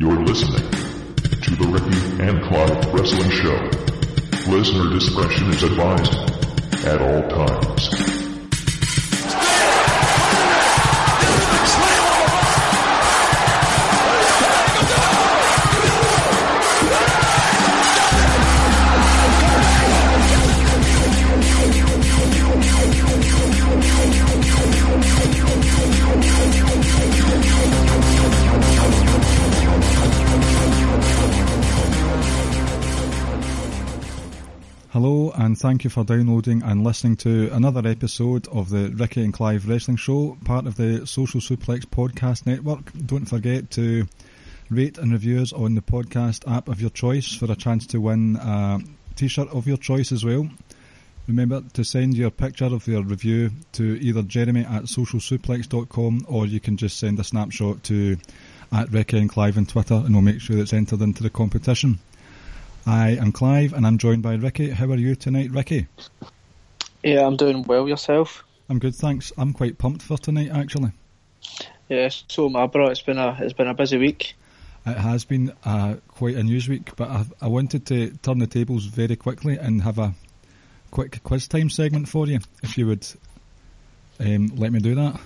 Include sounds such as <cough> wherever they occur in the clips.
You're listening to the Ricky and Clive Wrestling Show. Listener discretion is advised at all times. And thank you for downloading and listening to another episode of the Ricky and Clive Wrestling Show, part of the Social Suplex Podcast Network. Don't forget to rate and review us on the podcast app of your choice for a chance to win a t shirt of your choice as well. Remember to send your picture of your review to either jeremy at socialsuplex.com or you can just send a snapshot to at Ricky and Clive on Twitter and we'll make sure it's entered into the competition. I am Clive and I'm joined by Ricky. How are you tonight, Ricky? Yeah, I'm doing well. Yourself? I'm good, thanks. I'm quite pumped for tonight, actually. Yeah, so I, bro. It's been a it's been a busy week. It has been uh, quite a news week, but I, I wanted to turn the tables very quickly and have a quick quiz time segment for you, if you would um, let me do that.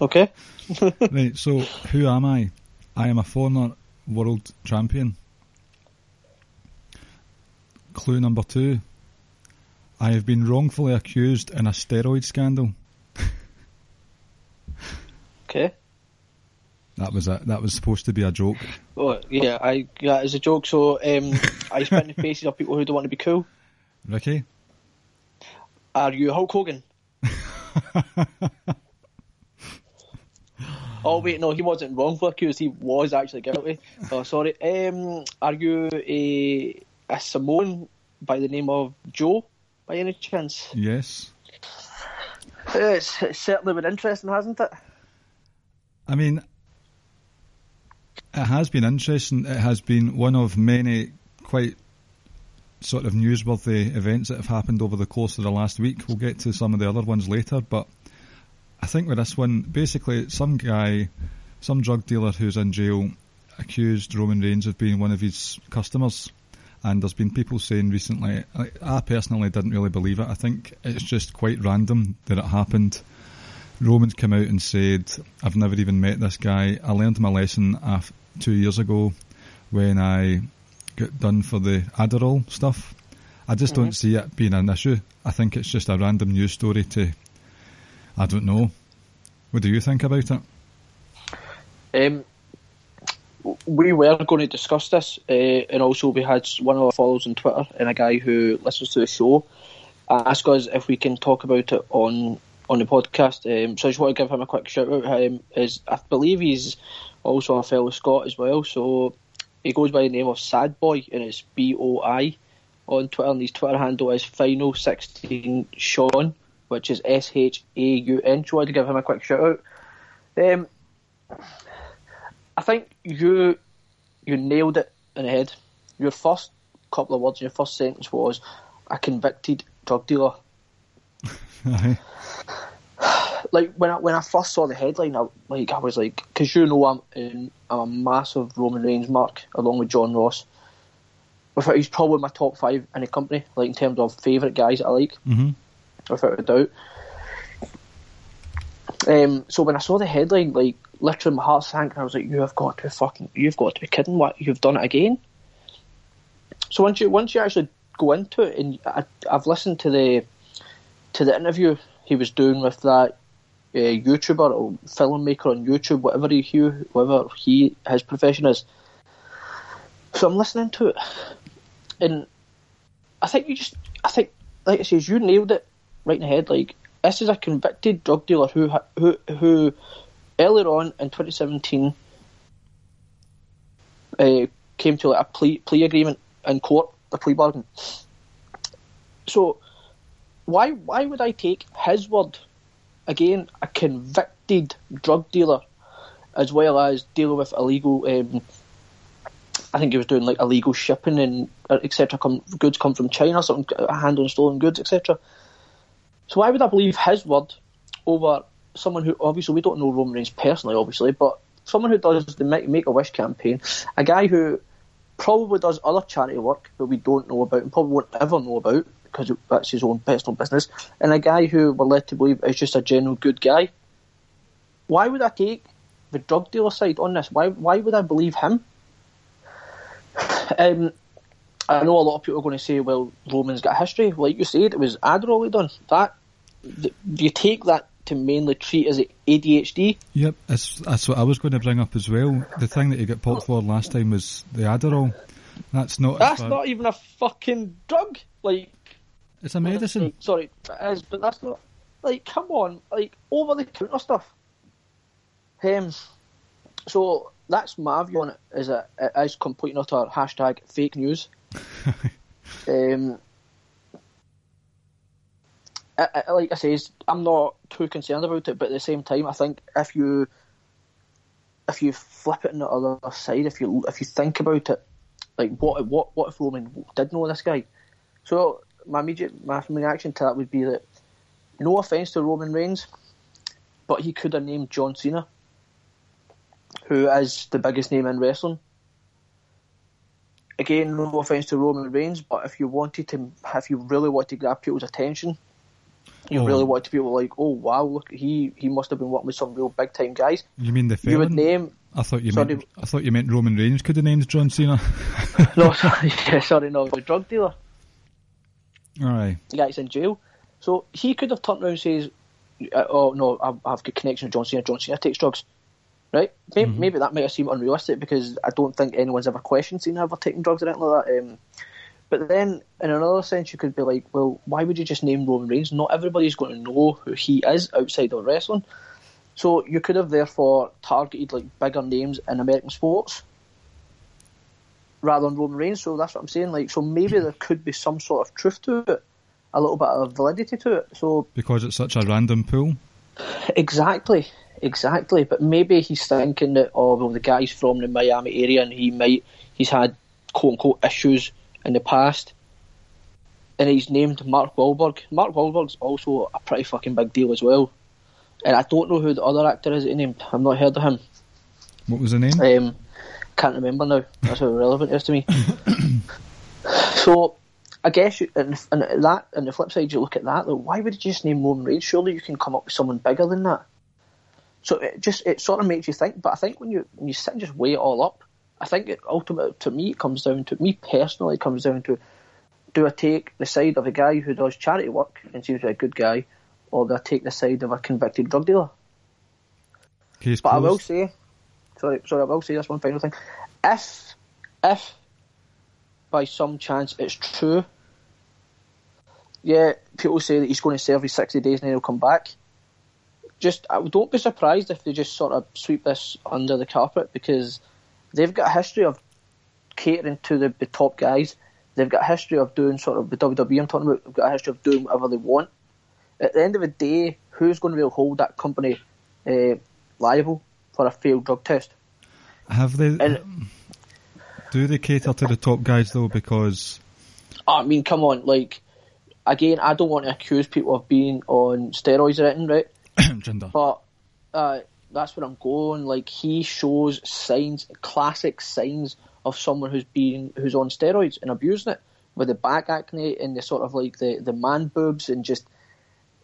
Okay. <laughs> right, so who am I? I am a former world champion. Clue number two. I have been wrongfully accused in a steroid scandal. <laughs> Okay. That was a, that was supposed to be a joke. Oh yeah, I yeah, it's a joke. So um, I spit in the faces of people who don't want to be cool. Ricky? Are you Hulk Hogan? <laughs> oh wait, no, he wasn't wrongfully accused. He was actually guilty. Oh, sorry. Um, are you a a Samoan by the name of Joe, by any chance? Yes. It's, it's certainly been interesting, hasn't it? I mean, it has been interesting. It has been one of many quite sort of newsworthy events that have happened over the course of the last week. We'll get to some of the other ones later, but I think with this one, basically, some guy, some drug dealer who's in jail, accused Roman Reigns of being one of his customers. And there's been people saying recently, I, I personally didn't really believe it. I think it's just quite random that it happened. Roman's come out and said, I've never even met this guy. I learned my lesson af- two years ago when I got done for the Adderall stuff. I just don't see it being an issue. I think it's just a random news story to, I don't know. What do you think about it? Um, we were going to discuss this, uh, and also we had one of our followers on Twitter and a guy who listens to the show ask us if we can talk about it on on the podcast. Um, so I just want to give him a quick shout out. Um, is I believe he's also a fellow Scot as well. So he goes by the name of Sad Boy, and it's B O I on Twitter, and his Twitter handle is Final Sixteen Sean, which is S H A U N. So I wanted to give him a quick shout out. Um, I think you you nailed it in the head. Your first couple of words in your first sentence was a convicted drug dealer. <laughs> Like when I when I first saw the headline, I, like I was like, because you know I'm um, I'm a massive Roman Reigns mark along with John Ross. Without, he's probably my top five in the company, like in terms of favourite guys that I like, hmm without a doubt. Um, so when I saw the headline, like literally my heart sank, and I was like, "You have got to fucking, you've got to be kidding! What you've done it again?" So once you once you actually go into it, and I, I've listened to the to the interview he was doing with that uh, YouTuber or filmmaker on YouTube, whatever he he- whatever he his profession is. So I'm listening to it, and I think you just, I think, like I says, you nailed it right in the head. Like this is a convicted drug dealer who who who earlier on in 2017 uh, came to like a plea plea agreement in court, a plea bargain. So why why would I take his word again, a convicted drug dealer, as well as dealing with illegal? Um, I think he was doing like illegal shipping and uh, etc. Goods come from China, something uh, handling stolen goods, etc. So why would I believe his word over someone who obviously we don't know Roman Reigns personally, obviously, but someone who does the Make a Wish campaign, a guy who probably does other charity work that we don't know about and probably won't ever know about because that's his own personal business, and a guy who we're led to believe is just a general good guy. Why would I take the drug dealer side on this? Why why would I believe him? <sighs> Um, I know a lot of people are going to say, well, Roman's got history. Like you said, it was Adderall he done. That you take that to mainly treat as ADHD? Yep, that's, that's what I was going to bring up as well. The thing that he got popped for last time was the Adderall. That's not. That's not even a fucking drug. Like it's a medicine. Sorry, it is, but that's not. Like, come on, like over the counter stuff. Um, so that's my view on it. Is it, it is complete and utter hashtag fake news. <laughs> um, I, I, like I say, I'm not too concerned about it, but at the same time, I think if you if you flip it on the other side, if you if you think about it, like what what what if Roman did know this guy? So my immediate my reaction to that would be that no offense to Roman Reigns, but he could have named John Cena, who is the biggest name in wrestling. Again, no offense to Roman Reigns, but if you wanted to, if you really want to grab people's attention, you oh. really want to be like, oh wow, look, he he must have been working with some real big time guys. You mean the You would name. I thought you sorry, meant. I thought you meant Roman Reigns could have named John Cena. <laughs> no, sorry, <laughs> yeah, sorry, no, the drug dealer. Aye. The guy's in jail, so he could have turned around and says, uh, "Oh no, I've, I've got connection with John Cena. John Cena takes drugs." Right? Maybe, mm-hmm. maybe that might have seemed unrealistic because I don't think anyone's ever questioned Cena ever taking drugs or anything like that. Um, but then, in another sense, you could be like, well, why would you just name Roman Reigns? Not everybody's going to know who he is outside of wrestling. So you could have therefore targeted like bigger names in American sports rather than Roman Reigns. So that's what I'm saying. Like, so maybe there could be some sort of truth to it, a little bit of validity to it. So because it's such a random pool. Exactly, exactly. But maybe he's thinking that oh well, the guy's from the Miami area and he might he's had quote unquote issues in the past. And he's named Mark Wahlberg. Mark Wahlberg's also a pretty fucking big deal as well. And I don't know who the other actor is that he named. I've not heard of him. What was the name? Um, can't remember now. That's how relevant it is to me. <coughs> so, I guess, you, and, and that, and the flip side, you look at that. Like, why would you just name Roman Reigns? Surely you can come up with someone bigger than that. So it just it sort of makes you think. But I think when you when you sit and just weigh it all up, I think it ultimately, to me, it comes down to me personally. It comes down to do I take the side of a guy who does charity work and seems to be a good guy, or do I take the side of a convicted drug dealer? Case but closed. I will say, sorry, sorry, I will say this one final thing. If, if by some chance it's true, yeah, people say that he's going to serve his 60 days and then he'll come back. Just don't be surprised if they just sort of sweep this under the carpet because they've got a history of catering to the, the top guys. They've got a history of doing sort of the WWE I'm talking about. They've got a history of doing whatever they want. At the end of the day, who's going to be able to hold that company uh, liable for a failed drug test? Have they? And, do they cater to the top guys though? Because I mean, come on, like again, I don't want to accuse people of being on steroids or anything, right? <coughs> Jinder. But uh, that's where I'm going. Like he shows signs, classic signs of someone who's been who's on steroids and abusing it with the back acne and the sort of like the the man boobs and just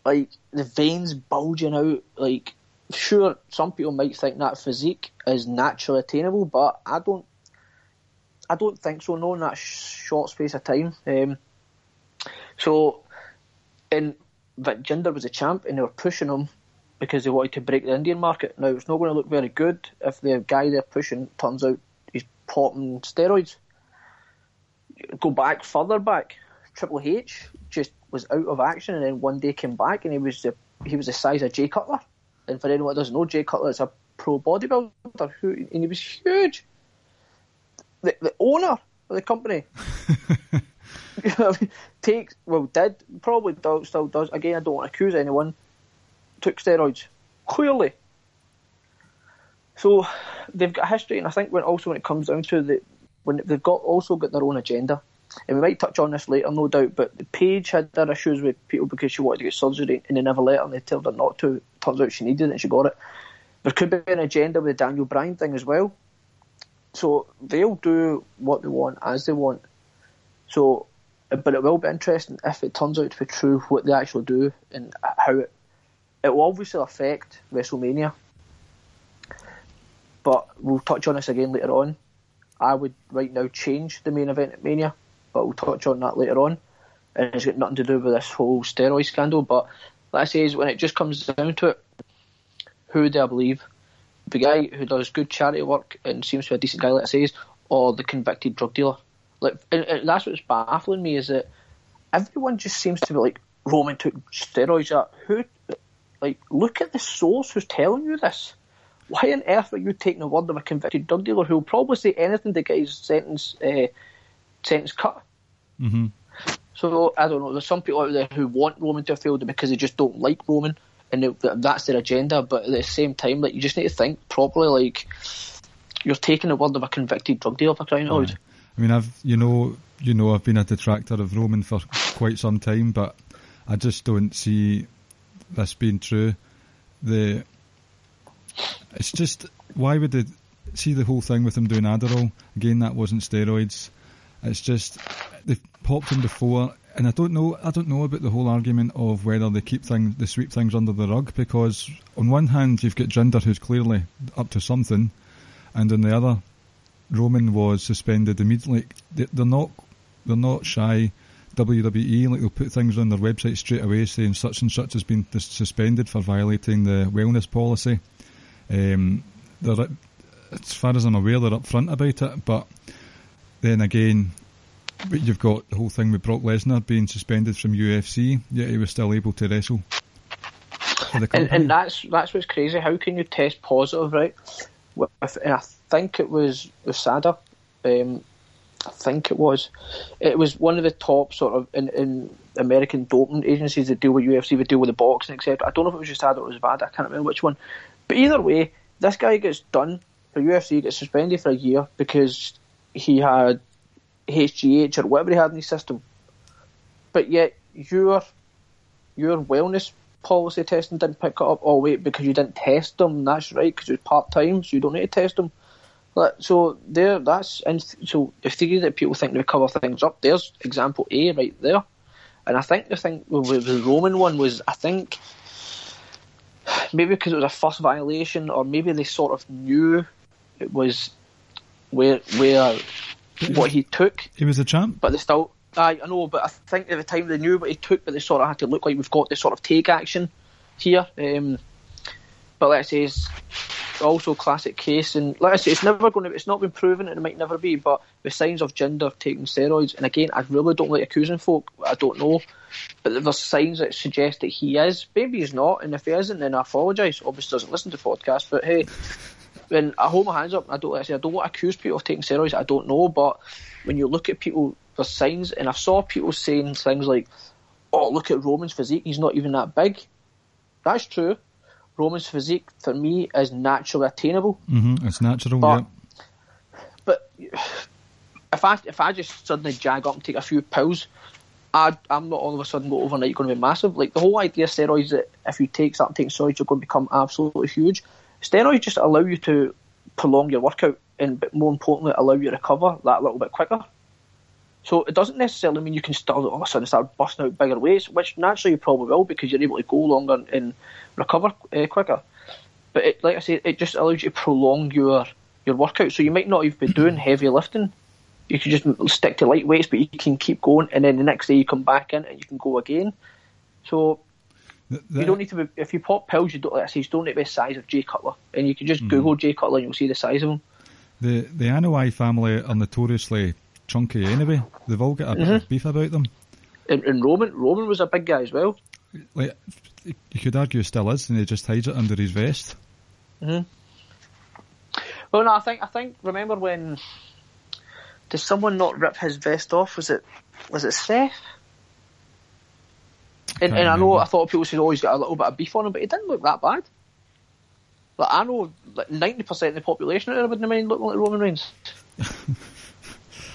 like the veins bulging out. Like sure, some people might think that physique is naturally attainable, but I don't. I don't think so. No, in that short space of time. Um, so, and Vic Jinder was a champ, and they were pushing him because they wanted to break the Indian market. Now, it's not going to look very good if the guy they're pushing turns out he's popping steroids. Go back further back, Triple H just was out of action, and then one day came back, and he was the, he was the size of Jay Cutler. And for anyone that doesn't know, Jay Cutler is a pro bodybuilder, who, and he was huge. The, the owner of the company <laughs> <laughs> takes well did probably do, still does. Again, I don't want to accuse anyone took steroids, clearly. So they've got history, and I think when also when it comes down to the when they've got also got their own agenda, and we might touch on this later, no doubt. But Paige had their issues with people because she wanted to get surgery and they never let her, and they told her not to. Turns out she needed it, and she got it. there could be an agenda with the Daniel Bryan thing as well. So they'll do what they want as they want. So, but it will be interesting if it turns out to be true what they actually do and how it. It will obviously affect WrestleMania, but we'll touch on this again later on. I would right now change the main event at Mania, but we'll touch on that later on. And it's got nothing to do with this whole steroid scandal. But like I say, is when it just comes down to it, who do I believe? The guy who does good charity work and seems to be a decent guy, like I say, or the convicted drug dealer? Like, and, and that's what's baffling me is that everyone just seems to be like Roman took steroids. Up. Who, like, look at the source who's telling you this. Why on earth are you taking the word of a convicted drug dealer who will probably say anything to get his sentence uh, sentence cut? Mm-hmm. So I don't know. There's some people out there who want Roman to have failed because they just don't like Roman, and that's their agenda. But at the same time, like you just need to think properly. Like you're taking the word of a convicted drug dealer for crying out. I mean, I've you know you know I've been a detractor of Roman for quite some time, but I just don't see this being true. The it's just why would they see the whole thing with him doing Adderall again? That wasn't steroids. It's just they've popped him before, and I don't know. I don't know about the whole argument of whether they keep things, they sweep things under the rug. Because on one hand, you've got Jinder, who's clearly up to something, and on the other, Roman was suspended immediately. They're not they're not shy. WWE like they'll put things on their website straight away saying such and such has been suspended for violating the wellness policy. Um, they're as far as I'm aware they're upfront about it, but then again, you've got the whole thing with Brock Lesnar being suspended from UFC, yet he was still able to wrestle. And, and that's that's what's crazy. How can you test positive, right? and I think it was USADA. Um, I think it was. It was one of the top sort of in, in American doping agencies that deal with UFC, would deal with the boxing, etc. I don't know if it was USADA or it was VADA. I can't remember which one. But either way, this guy gets done for UFC, gets suspended for a year because he had HGH or whatever he had in his system. But yet your your wellness policy testing didn't pick it up. Oh wait, because you didn't test them. That's right, because it was part time, so you don't need to test them. So there, that's and so if they that people think they cover things up, there's example A right there. And I think the thing with the Roman one was, I think maybe because it was a first violation, or maybe they sort of knew it was where where what he took. He was a champ, but they still. I, I know, but I think at the time they knew what he took, but they sort of had to look like we've got this sort of take action here. Um, but let's say it's also classic case, and like I say, it's never going to. It's not been proven, and it might never be. But the signs of Jinder taking steroids, and again, I really don't like accusing folk. I don't know, but there's signs that suggest that he is. Maybe he's not, and if he isn't, then I apologise. Obviously, doesn't listen to podcasts, but hey, when I hold my hands up, I don't. I say I don't want to accuse people of taking steroids. I don't know, but when you look at people, there's signs, and I saw people saying things like, "Oh, look at Roman's physique. He's not even that big." That's true Roman's physique for me is naturally attainable. Mm-hmm. It's natural, but, yeah. But if I if I just suddenly jag up and take a few pills, I, I'm not all of a sudden overnight going to be massive. Like the whole idea of steroids that if you take start taking steroids, you're going to become absolutely huge. Steroids just allow you to prolong your workout and, but more importantly, allow you to recover that little bit quicker. So it doesn't necessarily mean you can start all of a sudden start busting out bigger weights, which naturally you probably will because you're able to go longer and recover uh, quicker. But it, like I say, it just allows you to prolong your your workout. So you might not even be <clears throat> doing heavy lifting. You can just stick to light weights, but you can keep going, and then the next day you come back in and you can go again. So you don't need to be. If you pop pills, you don't like I say, you don't need to be the size of Jay Cutler, and you can just mm. Google Jay Cutler and you'll see the size of him. The the Anoa'i family are notoriously chunky anyway. They've all got a bit mm-hmm. of beef about them. And, and, Roman, Roman was a big guy as well. Like you could argue, still is, and he just hides it under his vest. Mm-hmm. Well, no, I think I think remember when did someone not rip his vest off? Was it was it Seth? And, and I know I thought people said, "Oh, he's got a little bit of beef on him," but he didn't look that bad. Like I know, like ninety percent of the population out there wouldn't mind looking like Roman Reigns. <laughs>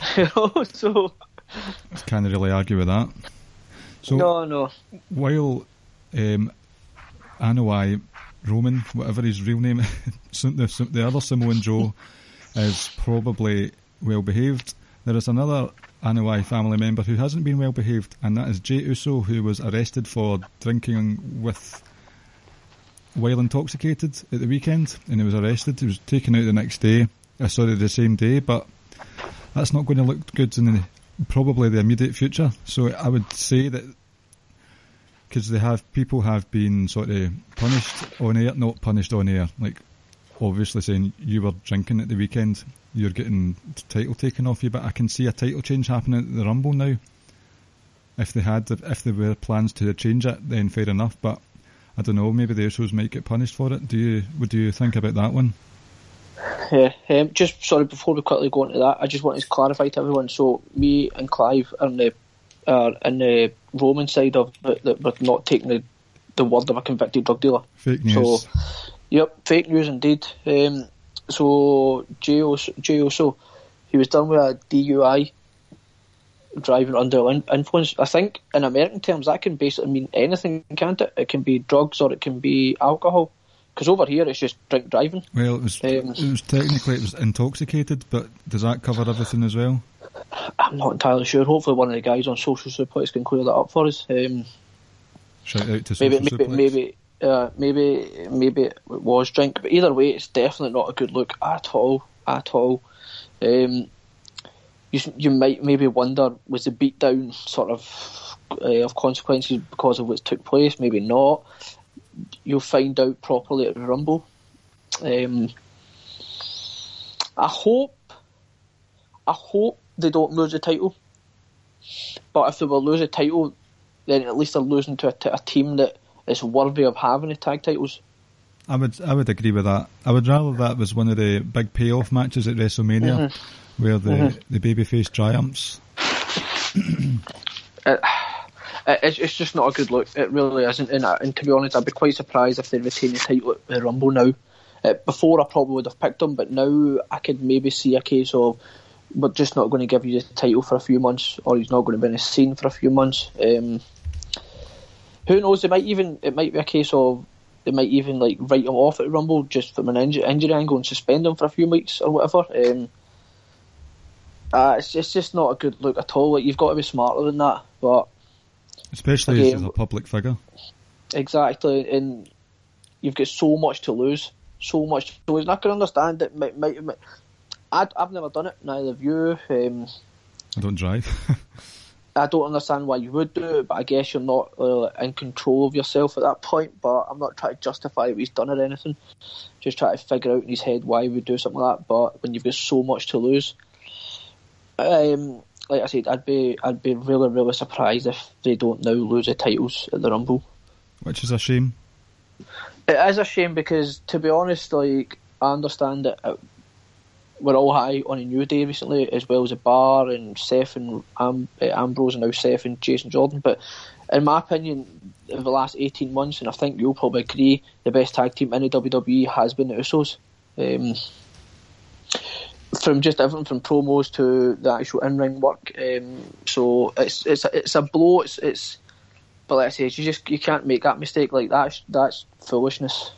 <laughs> so can't really argue with that. So no, no. While um, Anoa'i Roman, whatever his real name, <laughs> the, the other Samoan Joe, is probably well behaved. There is another Anoa'i family member who hasn't been well behaved, and that is Jey Uso, who was arrested for drinking with while intoxicated at the weekend, and he was arrested. He was taken out the next day, uh, sorry, the same day, but that's not going to look good in the, probably the immediate future. So I would say that because they have people have been sort of punished on air, not punished on air, like obviously saying you were drinking at the weekend, you're getting title taken off you. But I can see a title change happening at the Rumble now. If they had, if there were plans to change it, then fair enough. But I don't know. Maybe the Usos might get punished for it. Do you? What do you think about that one? Yeah, um, just sorry before we quickly go into that, I just wanted to clarify to everyone. So me and Clive are in the uh, in the Roman side of it that we're not taking the, the word of a convicted drug dealer. Fake news. So, yep, fake news indeed. Um, so Jey Uso, he was done with a DUI, driving under influence. I think in American terms that can basically mean anything, can't it? It can be drugs or it can be alcohol. Because over here it's just drink driving. Well, it was, um, it was technically it was intoxicated, but does that cover everything as well? I'm not entirely sure. Hopefully, one of the guys on Social Suplex can clear that up for us. Um, Shout out to maybe, Social maybe, Suplex. maybe, uh, maybe, maybe it was drink, but either way, it's definitely not a good look at all. At all. Um, you you might maybe wonder was the beatdown sort of uh, of consequences because of what took place? Maybe not. You'll find out properly at the Rumble. Um, I hope. I hope they don't lose the title. But if they will lose the title, then at least they're losing to a, to a team that is worthy of having the tag titles. I would I would agree with that. I would rather that was one of the big payoff matches at WrestleMania, Mm-hmm. where the the babyface triumphs. It, <clears throat> it's, it's just not a good look. It really isn't. And, and to be honest, I'd be quite surprised if they retain the title at the Rumble now. Uh, before, I probably would have picked them, but now I could maybe see a case of we're just not going to give you the title for a few months, or he's not going to be in the scene for a few months. Um, who knows? It might even it might be a case of they might even like write him off at Rumble just from an injury, injury angle and suspend him for a few weeks or whatever. Um, uh, it's, it's just not a good look at all. Like you've got to be smarter than that. But Especially Okay. as a public figure. exactly, and you've got so much to lose, so much to lose. And I can understand it. Might, might, might, I'd, I've never done it. Neither of you. Um, I don't drive. <laughs> I don't understand why you would do it, but I guess you're not uh, in control of yourself at that point. But I'm not trying to justify what he's done or anything. Just trying to figure out in his head why he would do something like that. But when you've got so much to lose, um, like I said, I'd be I'd be really really surprised if they don't now lose the titles at the Rumble. which is a shame. It is a shame because, to be honest, like I understand that uh, we're all high on a new day recently, as well as a bar and Seth and Am- uh, Ambrose and now Seth and Jason Jordan. But in my opinion, in the last eighteen months, and I think you'll probably agree, the best tag team in the WWE has been the Usos. Um, from just everything from promos to the actual in-ring work, um, so it's it's a, it's a blow. It's it's but like I say, you just you can't make that mistake like that. That's foolishness.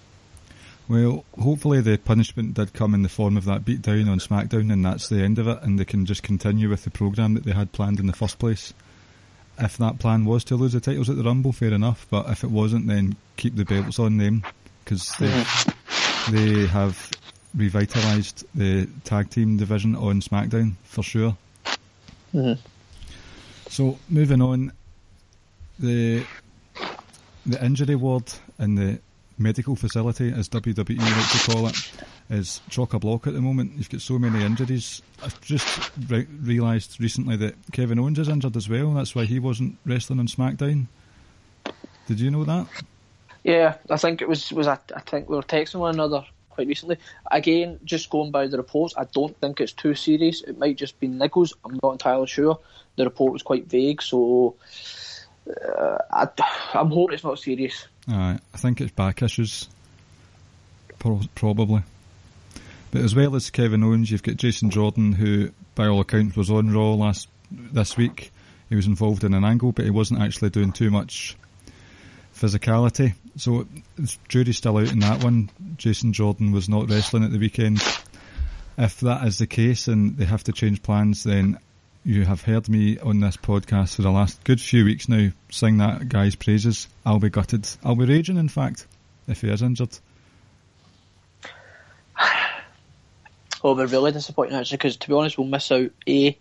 Well, hopefully the punishment did come in the form of that beatdown on SmackDown, and that's the end of it, and they can just continue with the program that they had planned in the first place. If that plan was to lose the titles at the Rumble, fair enough. But if it wasn't, then keep the belts on them because they, they have revitalised the tag team division on SmackDown for sure. Mhm. So moving on, the the injury ward in the medical facility, as WWE like to call it, is chock a block at the moment. You've got so many injuries. I've just re- realised recently that Kevin Owens is injured as well. That's why he wasn't wrestling on SmackDown. Did you know that? Yeah, I think it was was I, I think we were texting one another quite recently. Again, just going by the reports, I don't think it's too serious. It might just be niggles. I'm not entirely sure. The report was quite vague, so uh, I, I'm hoping it's not serious. I think it's back issues. Pro- probably. But as well as Kevin Owens, you've got Jason Jordan, who, by all accounts, was on Raw last this week. He was involved in an angle, but he wasn't actually doing too much physicality. So jury's still out in that one. Jason Jordan was not wrestling at the weekend. If that is the case and they have to change plans, then you have heard me on this podcast for the last good few weeks now sing that guy's praises. I'll be gutted. I'll be raging, in fact, if he is injured. <sighs> Oh, we're really disappointing actually because to be honest, we'll miss out. A,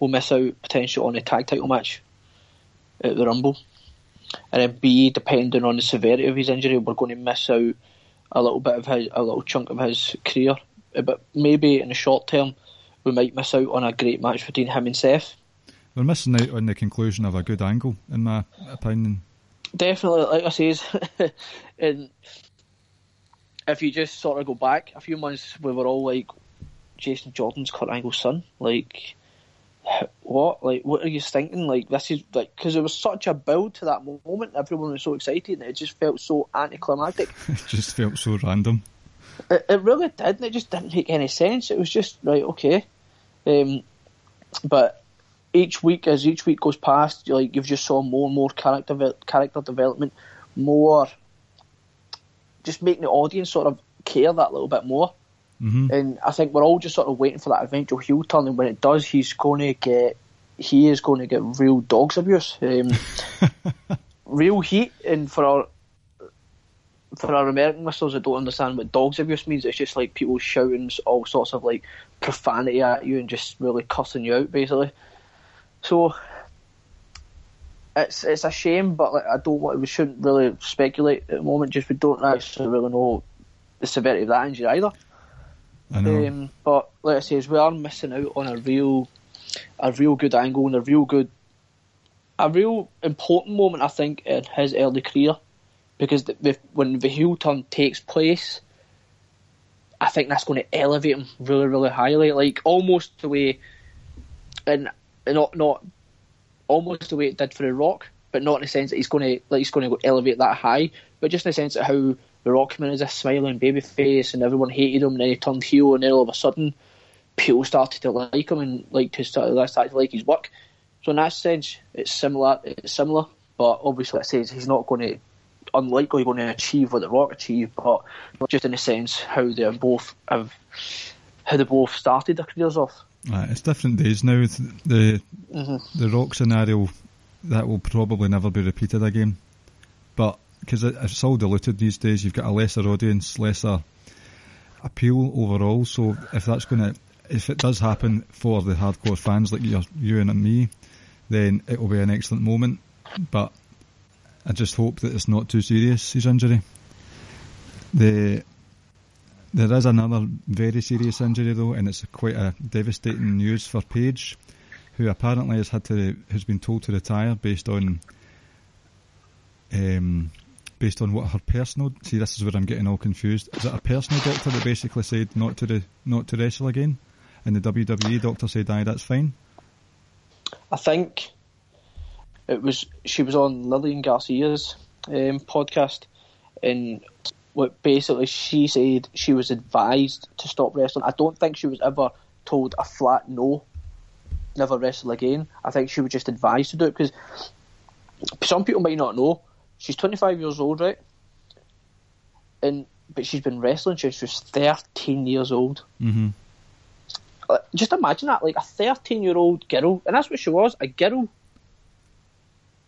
we'll miss out potential on a tag title match at the Rumble, and then B, depending on the severity of his injury, we're going to miss out a little bit of his, a little chunk of his career. Uh, but maybe in the short term, we might miss out on a great match between him and Seth. We're missing out on the conclusion of a good angle, in my opinion. Definitely, like I says, <laughs> and if you just sort of go back a few months, we were all like, Jason Jordan's Kurt Angle's son. Like, what? Like, what are you thinking? Like, this is like because it was such a build to that moment. Everyone was so excited, and it just felt so anticlimactic. <laughs> it just felt so random. It, it really did, and it just didn't make any sense. It was just right, okay. Um, but each week, as each week goes past, like you've just saw more and more character character development, more just making the audience sort of care that little bit more. Mm-hmm. And I think we're all just sort of waiting for that eventual heel turn, and when it does, he's going to get he is going to get real dogs abuse, um, <laughs> real heat, and for our for our American listeners that don't understand what dogs abuse means, it's just like people shouting all sorts of like profanity at you and just really cussing you out, basically. So it's it's a shame, but like I don't want we shouldn't really speculate at the moment. Just we don't actually really know the severity of that injury either. Know. Um, but like I say, we are missing out on a real, a real good angle and a real good, a real important moment. I think in his early career, because the, the, when the heel turn takes place, I think that's going to elevate him really, really highly. Like almost the way, and not not almost the way it did for the Rock, but not in the sense that he's going to like he's going to elevate that high, but just in the sense of how the Rock came in as a smiling baby face and everyone hated him, and then he turned heel, and then all of a sudden people started to like him and like to start, started to like his work. So in that sense, it's similar. It's similar, but obviously it says he's not going to unlikely going to achieve what the Rock achieved, but just in a sense how they both have how they both started their careers off. Uh, it's different days now. The mm-hmm. the Rock scenario that will probably never be repeated again, but because it, it's all diluted these days, you've got a lesser audience, lesser appeal overall. So if that's going to, if it does happen for the hardcore fans like you, you and me, then it will be an excellent moment. But I just hope that it's not too serious, his injury. The there is another very serious injury though, and it's quite a devastating news for Paige, who apparently has had to has been told to retire based on um, based on what her personal see. This is where I'm getting all confused. Is it a personal doctor that basically said not to the, not to wrestle again, and the WWE doctor said, "Aye, that's fine." I think it was she was on Lillian Garcia's um, podcast, and what basically she said she was advised to stop wrestling. I don't think she was ever told a flat no, never wrestle again. I think she was just advised to do it because some people might not know she's 25 years old, right? And but she's been wrestling since she was 13 years old. Mm-hmm. Just imagine that, like a 13 year old girl, and that's what she was, a girl.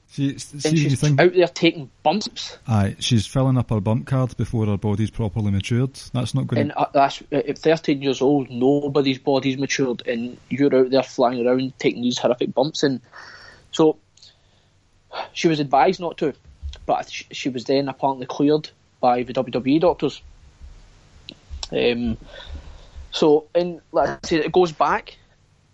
See, see and she's out there taking bumps. Aye, she's filling up her bump card before her body's properly matured. That's not good. And uh, that's at 13 years old, nobody's body's matured, and you're out there flying around taking these horrific bumps. And so she was advised not to, but she was then apparently cleared by the WWE doctors. Um, so, and let's say it goes back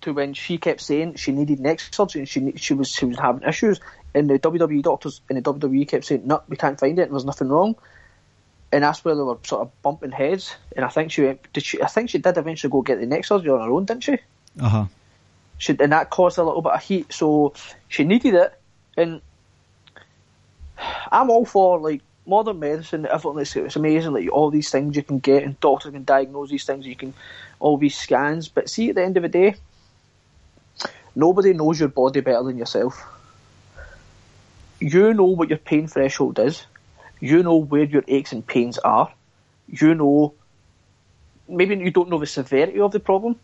to when she kept saying she needed neck surgery and she she was she was having issues, and the WWE doctors and the WWE kept saying no, we can't find it, and there's nothing wrong. And that's where they were sort of bumping heads. And I think she went, did she? I think she did eventually go get the neck surgery on her own, didn't she? Uh huh. She and that caused a little bit of heat, so she needed it. And I'm all for like modern medicine. Everything it's, it's amazing. Like all these things you can get, and doctors can diagnose these things. You can all these scans, but see, at the end of the day, nobody knows your body better than yourself. You know what your pain threshold is, You know where your aches and pains are. You know, maybe you don't know the severity of the problem,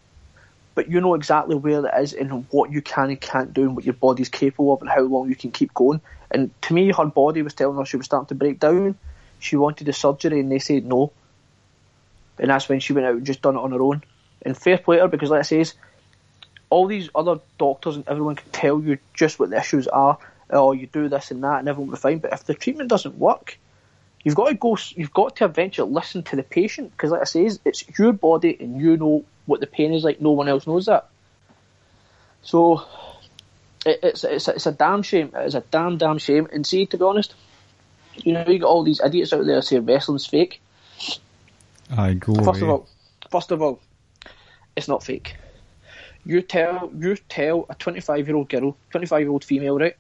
but you know exactly where it is and what you can and can't do and what your body's capable of and how long you can keep going. And to me, her body was telling her she was starting to break down. She wanted a surgery and they said no. And that's when she went out and just done it on her own. And fair play to her because, like I says, all these other doctors and everyone can tell you just what the issues are. Oh, you do this and that, and everyone will be fine. But if the treatment doesn't work, you've got to go. You've got to eventually listen to the patient because, like I say, it's your body and you know what the pain is like. No one else knows that. So it, it's it's it's a damn shame. It's a damn damn shame. And see, to be honest, you know, you got all these idiots out there saying wrestling's fake. I go First away. of all, first of all, it's not fake. You tell you tell a 25 year old girl, 25 year old female, right?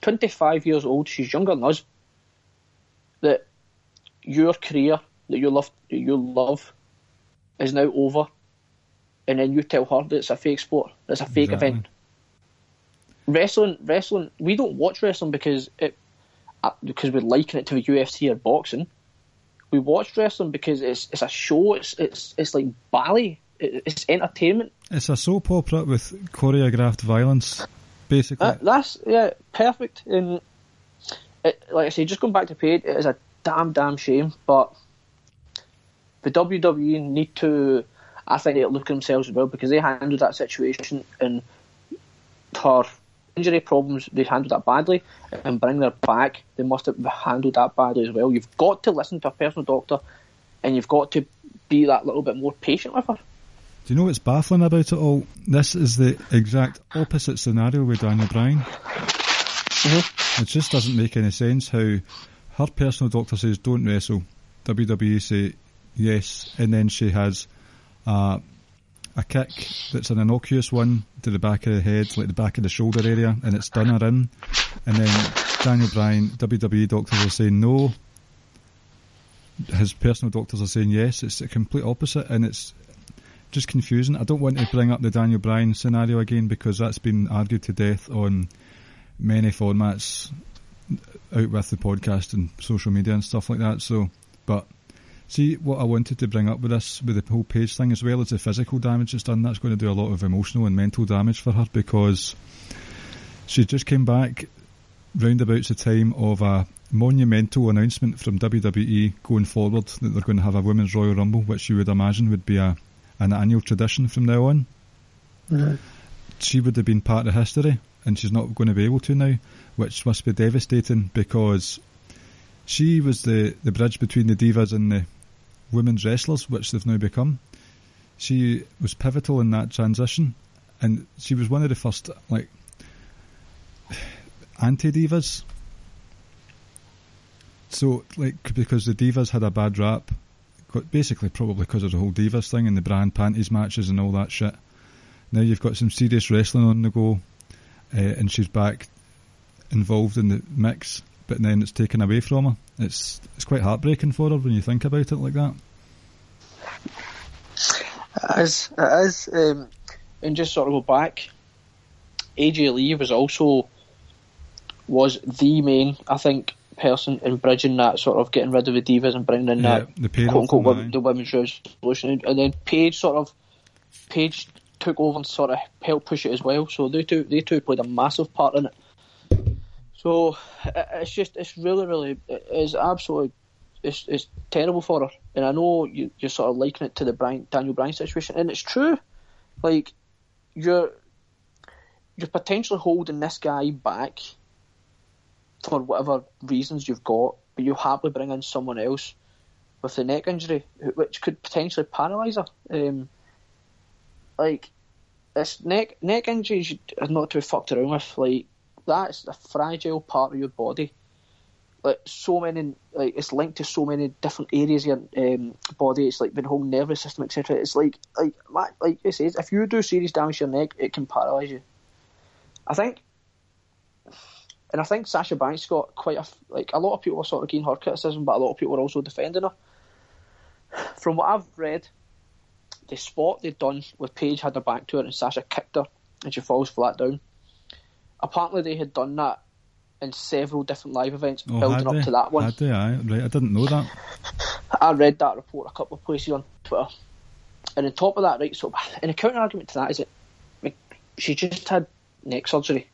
25 years old, she's younger than us. That your career that you love that you love is now over, and then you tell her that it's a fake sport, it's a fake Exactly. event. Wrestling, wrestling. We don't watch wrestling because it uh, because we're liking it to the UFC or boxing. We watch wrestling because it's it's a show. It's it's it's like ballet. It's entertainment. It's a soap opera with choreographed violence, basically. That, that's yeah, perfect. And it, like I say, just going back to Paige, it is a damn damn shame. But the WWE need to, I think, they look at themselves as well because they handled that situation and her injury problems. They handled that badly, and bring her back. They must have handled that badly as well. You've got to listen to a personal doctor, and you've got to be that little bit more patient with her. Do you know what's baffling about it all? This is the exact opposite scenario with Daniel Bryan. Mm-hmm. It just doesn't make any sense how her personal doctor says don't wrestle. WWE say yes, and then she has uh, a kick that's an innocuous one to the back of the head, like the back of the shoulder area, and it's done her in. And then Daniel Bryan, WWE doctors are saying no. His personal doctors are saying yes. It's the complete opposite, and it's just confusing. I don't want to bring up the Daniel Bryan scenario again because that's been argued to death on many formats out with the podcast and social media and stuff like that. So, but see what I wanted to bring up with this, with the whole Paige thing as well as the physical damage it's done. That's going to do a lot of emotional and mental damage for her because she just came back roundabouts the time of a monumental announcement from WWE going forward that they're going to have a women's Royal Rumble, which you would imagine would be a an annual tradition from now on. She would have been part of history, and she's not going to be able to now, which must be devastating because she was the, the bridge between the divas and the women's wrestlers, which they've now become. She was pivotal in that transition, and she was one of the first like <sighs> anti divas. So, like, because the divas had a bad rap, basically probably because of the whole divas thing and the brand panties matches and all that shit. Now you've got some serious wrestling on the go, uh, and she's back involved in the mix, but then it's taken away from her. It's it's quite heartbreaking for her when you think about it like that. It is. It is. Um, and just sort of go back, AJ Lee was also was the main, I think, person in bridging that sort of getting rid of the divas and bringing in Yeah, that the quote unquote women, the women's revolution, and then Paige sort of Paige took over and sort of helped push it as well. So they two they two played a massive part in it. So it's just it's really really it's absolutely it's it's terrible for her. And I know you, you're sort of likening it to the Bryan, Daniel Bryan situation, and it's true. Like you're you're potentially holding this guy back for whatever reasons you've got, but you happily bring in someone else with the neck injury, which could potentially paralyse her. Um, like, this neck neck injuries are not to be fucked around with. Like, that's a fragile part of your body. Like so many, like it's linked to so many different areas of your um, body. It's like the whole nervous system, etc. It's like, like, like, it says, if you do serious damage to your neck, it can paralyse you. I think and I think Sasha Banks got quite a like a lot of people were sort of giving her criticism, but a lot of people were also defending her. From what I've read, the spot they'd done with Paige had her back to her and Sasha kicked her and she falls flat down. Apparently, they had done that in several different live events Oh, building up they? to that one. Had they? Aye. Right, I didn't know that. <laughs> I read that report a couple of places on Twitter. And on top of that, right, so and a counter argument to that is that like, she just had neck surgery.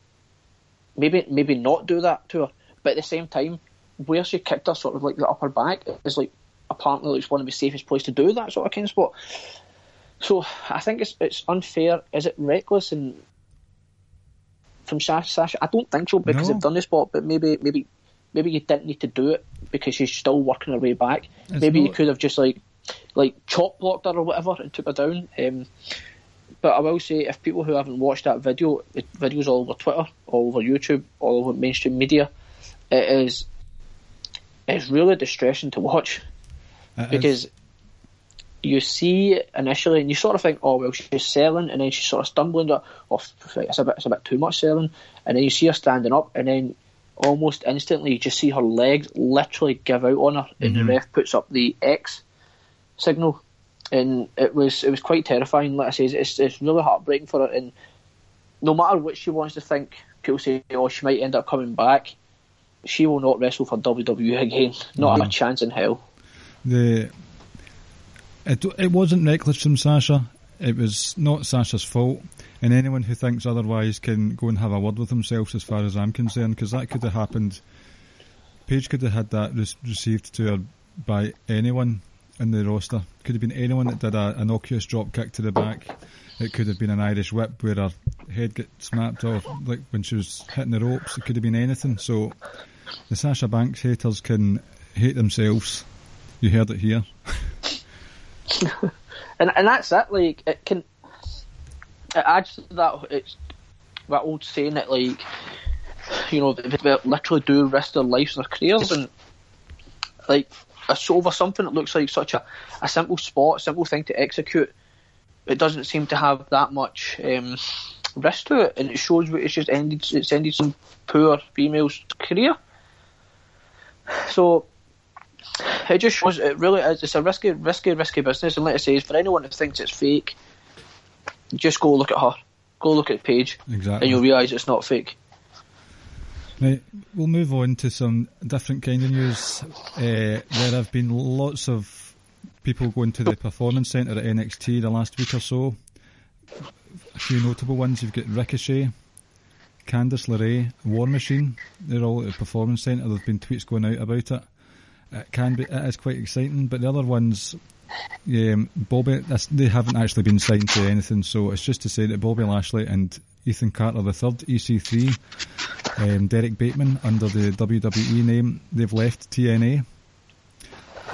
Maybe maybe not do that to her. But at the same time, where she kicked her sort of like the upper back is like apparently it's one of the safest places to do that sort of kind of spot. So I think it's it's unfair. Is it reckless and from Sasha? Sasha? I don't think so because No. they've done the spot, but maybe maybe maybe you didn't need to do it because she's still working her way back. It's maybe you could have just like like chop blocked her or whatever and took her down. Um, but I will say, if people who haven't watched that video, the video's all over Twitter, all over YouTube, all over mainstream media. It is it's really distressing to watch It is. You see initially and you sort of think, oh well, she's selling, and then she's sort of stumbling. Or, oh, it's a bit, it's a bit too much selling, and then you see her standing up, and then almost instantly you just see her legs literally give out on her, and the mm-hmm. ref puts up the X signal, and it was it was quite terrifying. Like I say, it's it's really heartbreaking for her, and no matter what she wants to think, people say, oh, she might end up coming back. She will not wrestle for WWE again. Not No. a mm-hmm. chance in hell. the it, it wasn't reckless from Sasha. It was not Sasha's fault, and anyone who thinks otherwise can go and have a word with themselves, as far as I'm concerned, because that could have happened. Paige could have had that re- received to her by anyone in the roster. Could have been anyone that did a innocuous drop kick to the back. It could have been an Irish whip where her head got snapped off, like when she was hitting the ropes. It could have been anything. So the Sasha Banks haters can hate themselves. You heard it here. <laughs> <laughs> and and that's it. Like it can, it adds to that. It's that old saying that like, you know, they, they literally do risk their lives and their careers, and like it's over something that looks like such a, a simple spot, simple thing to execute. It doesn't seem to have that much um, risk to it, and it shows what it's just ended. It's ended some poor female's career. So it just shows it really is. It's a risky, risky, risky business. And like I say, for anyone that thinks it's fake, just go look at her. Go look at Paige, Exactly. and you'll realise it's not fake. Right, we'll move on to some different kind of news. Uh, there have been lots of people going to the performance centre at NXT the last week or so. A few notable ones. You've got Ricochet, Candice LeRae, War Machine. They're all at the performance centre. There've been tweets going out about it. It can be. It is quite exciting. But the other ones, um, Bobby, they haven't actually been signed to anything. So it's just to say that Bobby Lashley and Ethan Carter the third, EC3, um, Derrick Bateman under the WWE name, they've left TNA.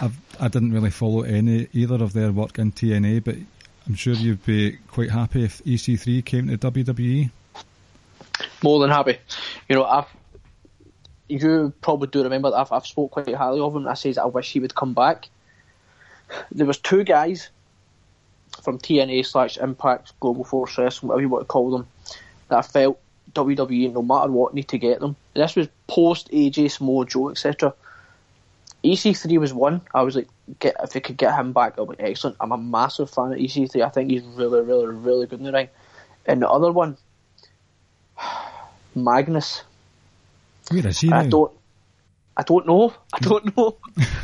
I've, I didn't really follow any either of their work in TNA, but I'm sure you'd be quite happy if EC3 came to. WWE. More than happy. You know, I've. You probably do remember that I've, I've spoke quite highly of him. I says I wish he would come back. There was two guys from TNA slash Impact Global Force Wrestling, whatever you want to call them, that I felt WWE, no matter what, need to get them. This was post AJ Samoa Joe, etc. EC3 was one. I was like, get if they could get him back, that'd be excellent. I'm a massive fan of EC3. I think he's really, really, really good in the ring. And the other one, <sighs> Magnus. Where is he I don't. I don't know. I don't know.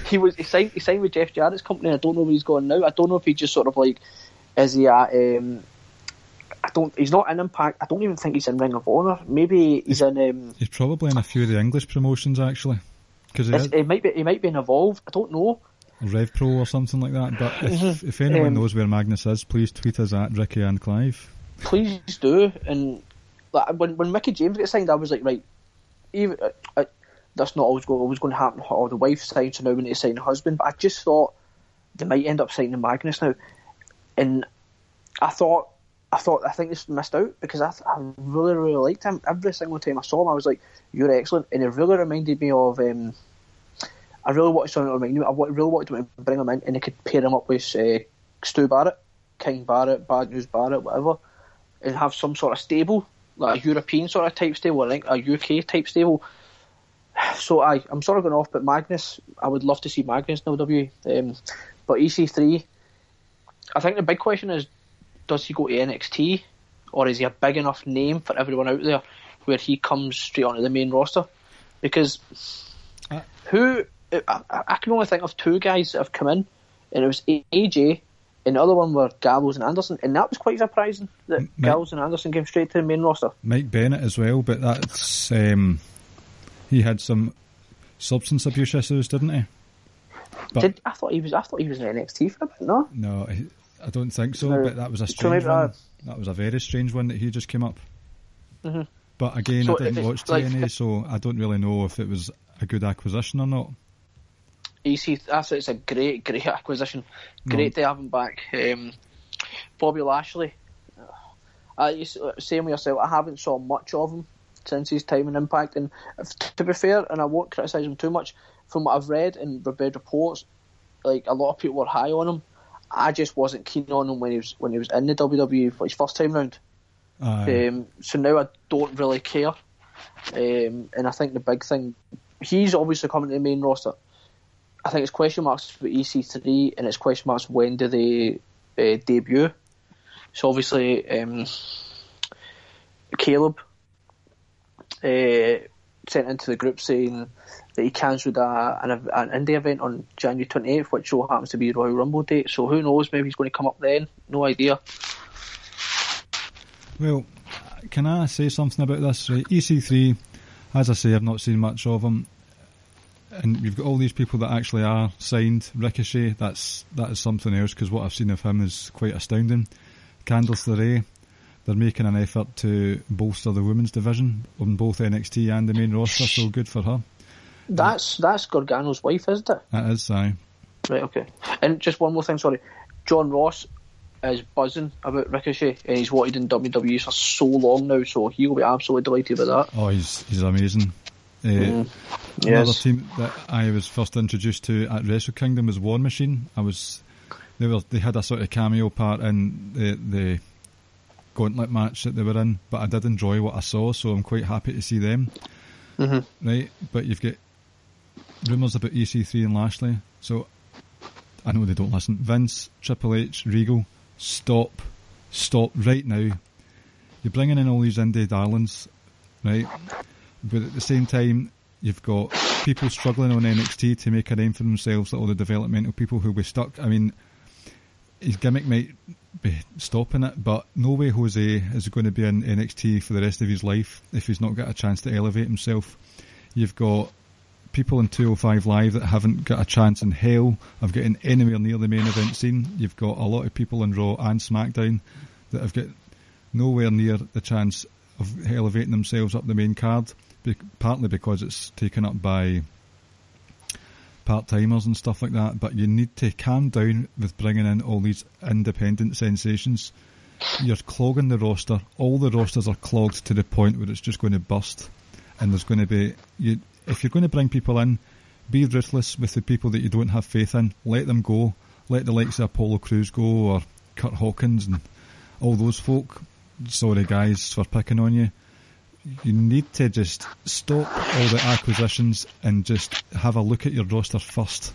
he was he signed he signed with Jeff Jarrett's company. I don't know where he's going now. I don't know if he just sort of like is he at um. I don't. He's not in Impact. I don't even think he's in Ring of Honor. Maybe he's in. Um, He's probably in a few of the English promotions actually, because it's- he might be. He might be in Evolve. I don't know. Rev Pro or something like that. But if, if anyone Um, knows where Magnus is, please tweet us at Ricky and Clive. Please do. And like, when when Mickie James gets signed, I was like, right. Even uh, uh, that's not always going, always going to happen. Or the wife signs, so now we need to sign the husband. But I just thought they might end up signing Magnus now, and I thought. I thought I think this missed out because I, I really really liked him. Every single time I saw him, I was like, "You're excellent," and it really reminded me of. Um, I really wanted something to remind me. I really wanted to bring him in, and they could pair him up with uh, Stu Barrett, King Barrett, Bad News Barrett, whatever, and have some sort of stable, like a European sort of type stable, I think a UK type stable. <sighs> So I, I'm sort of going off, but Magnus, I would love to see Magnus in WWE. Um, but EC3, I think the big question is, does he go to NXT, or is he a big enough name for everyone out there where he comes straight onto the main roster? because who I, I can only think of two guys that have come in, and it was AJ, and the other one were Gallows and Anderson, and that was quite surprising that Mate. Gallows and Anderson came straight to the main roster. Mike Bennett as well, but that's um, he had some substance abuse issues, didn't he? But Did I thought he was? I thought he was in NXT for a bit. No, no, he- I don't think so. No. But that was a strange maybe one. that- That was a very strange one that he just came up. Mhm. But again, So I didn't watch it's like- TNA, so I don't really know if it was a good acquisition or not. EC. That's it's a great, great <laughs> acquisition. No. Great to have him back. Um, Bobby Lashley. Uh, you s- same with yourself. I haven't saw much of him since his time in Impact, and if, to be fair, and I won't criticise him too much. From what I've read and read reports, like a lot of people were high on him. I just wasn't keen on him when he was when he was in the WWE for his first time round. Um, so now I don't really care. Um, and I think the big thing, he's obviously coming to the main roster. I think it's question marks for EC3 and it's question marks when do they uh, debut. So obviously, um, Caleb uh, sent into the group saying that he cancelled an, an indie event on January 28th, which so happens to be Royal Rumble date. So who knows? Maybe he's going to come up then. No idea. Well, can I say something about this? Right, EC3, as I say, I've not seen much of him, and we've got all these people that actually are signed. Ricochet, that's that is something else because what I've seen of him is quite astounding. Candice LeRae, they're making an effort to bolster the women's division on both NXT and the main roster, so good for her. That's that's Gargano's wife, isn't it? That is, aye. Right, okay. And just one more thing, sorry. John Ross is buzzing about Ricochet, and he's wanted in WWE for so long now, so he'll be absolutely delighted with that. Oh, he's he's amazing. Uh, Mm. Another Yes. team that I was first introduced to at Wrestle Kingdom was War Machine. I was they were they had a sort of cameo part in the the gauntlet match that they were in, but I did enjoy what I saw, so I'm quite happy to see them. Mhm. Right, but you've got rumours about EC3 and Lashley, so I know they don't listen. Vince, Triple H, Regal, stop, stop right now. You're bringing in all these indie darlings, right? But at the same time, you've got people struggling on NXT to make a name for themselves, all the developmental people who were stuck. I mean, his gimmick might be stopping it, but no way Jose is going to be in NXT for the rest of his life if he's not got a chance to elevate himself. You've got people in 205 Live that haven't got a chance in hell of getting anywhere near the main event scene. You've got a lot of people in Raw and SmackDown that have got nowhere near the chance of elevating themselves up the main card, partly because it's taken up by part timers and stuff like that. But you need to calm down with bringing in all these independent sensations. You're clogging the roster. All the rosters are clogged to the point where it's just going to burst. And there's going to be you. If you're going to bring people in, be ruthless with the people that you don't have faith in. Let them go. Let the likes of Apollo Crews go or Kurt Hawkins and all those folk. Sorry guys for picking on you. You need to just stop all the acquisitions and just have a look at your roster first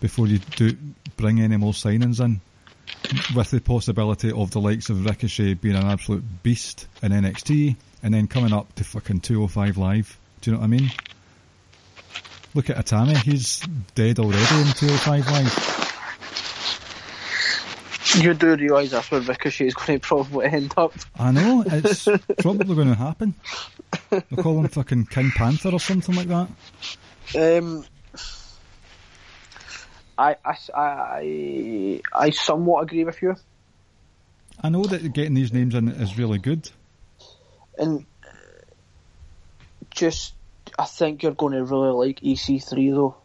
before you do bring any more signings in. With the possibility of the likes of Ricochet being an absolute beast in NXT and then coming up to fucking 205 Live. Do you know what I mean? Look at Itami, he's dead already in 205 Live. You do realise that's where Ricochet is going to probably end up. I know, it's <laughs> probably going to happen. They'll call him fucking King Panther or something like that. Um, I, I, I, I somewhat agree with you. I know that getting these names in is really good. And uh, just, I think you're going to really like EC3 though.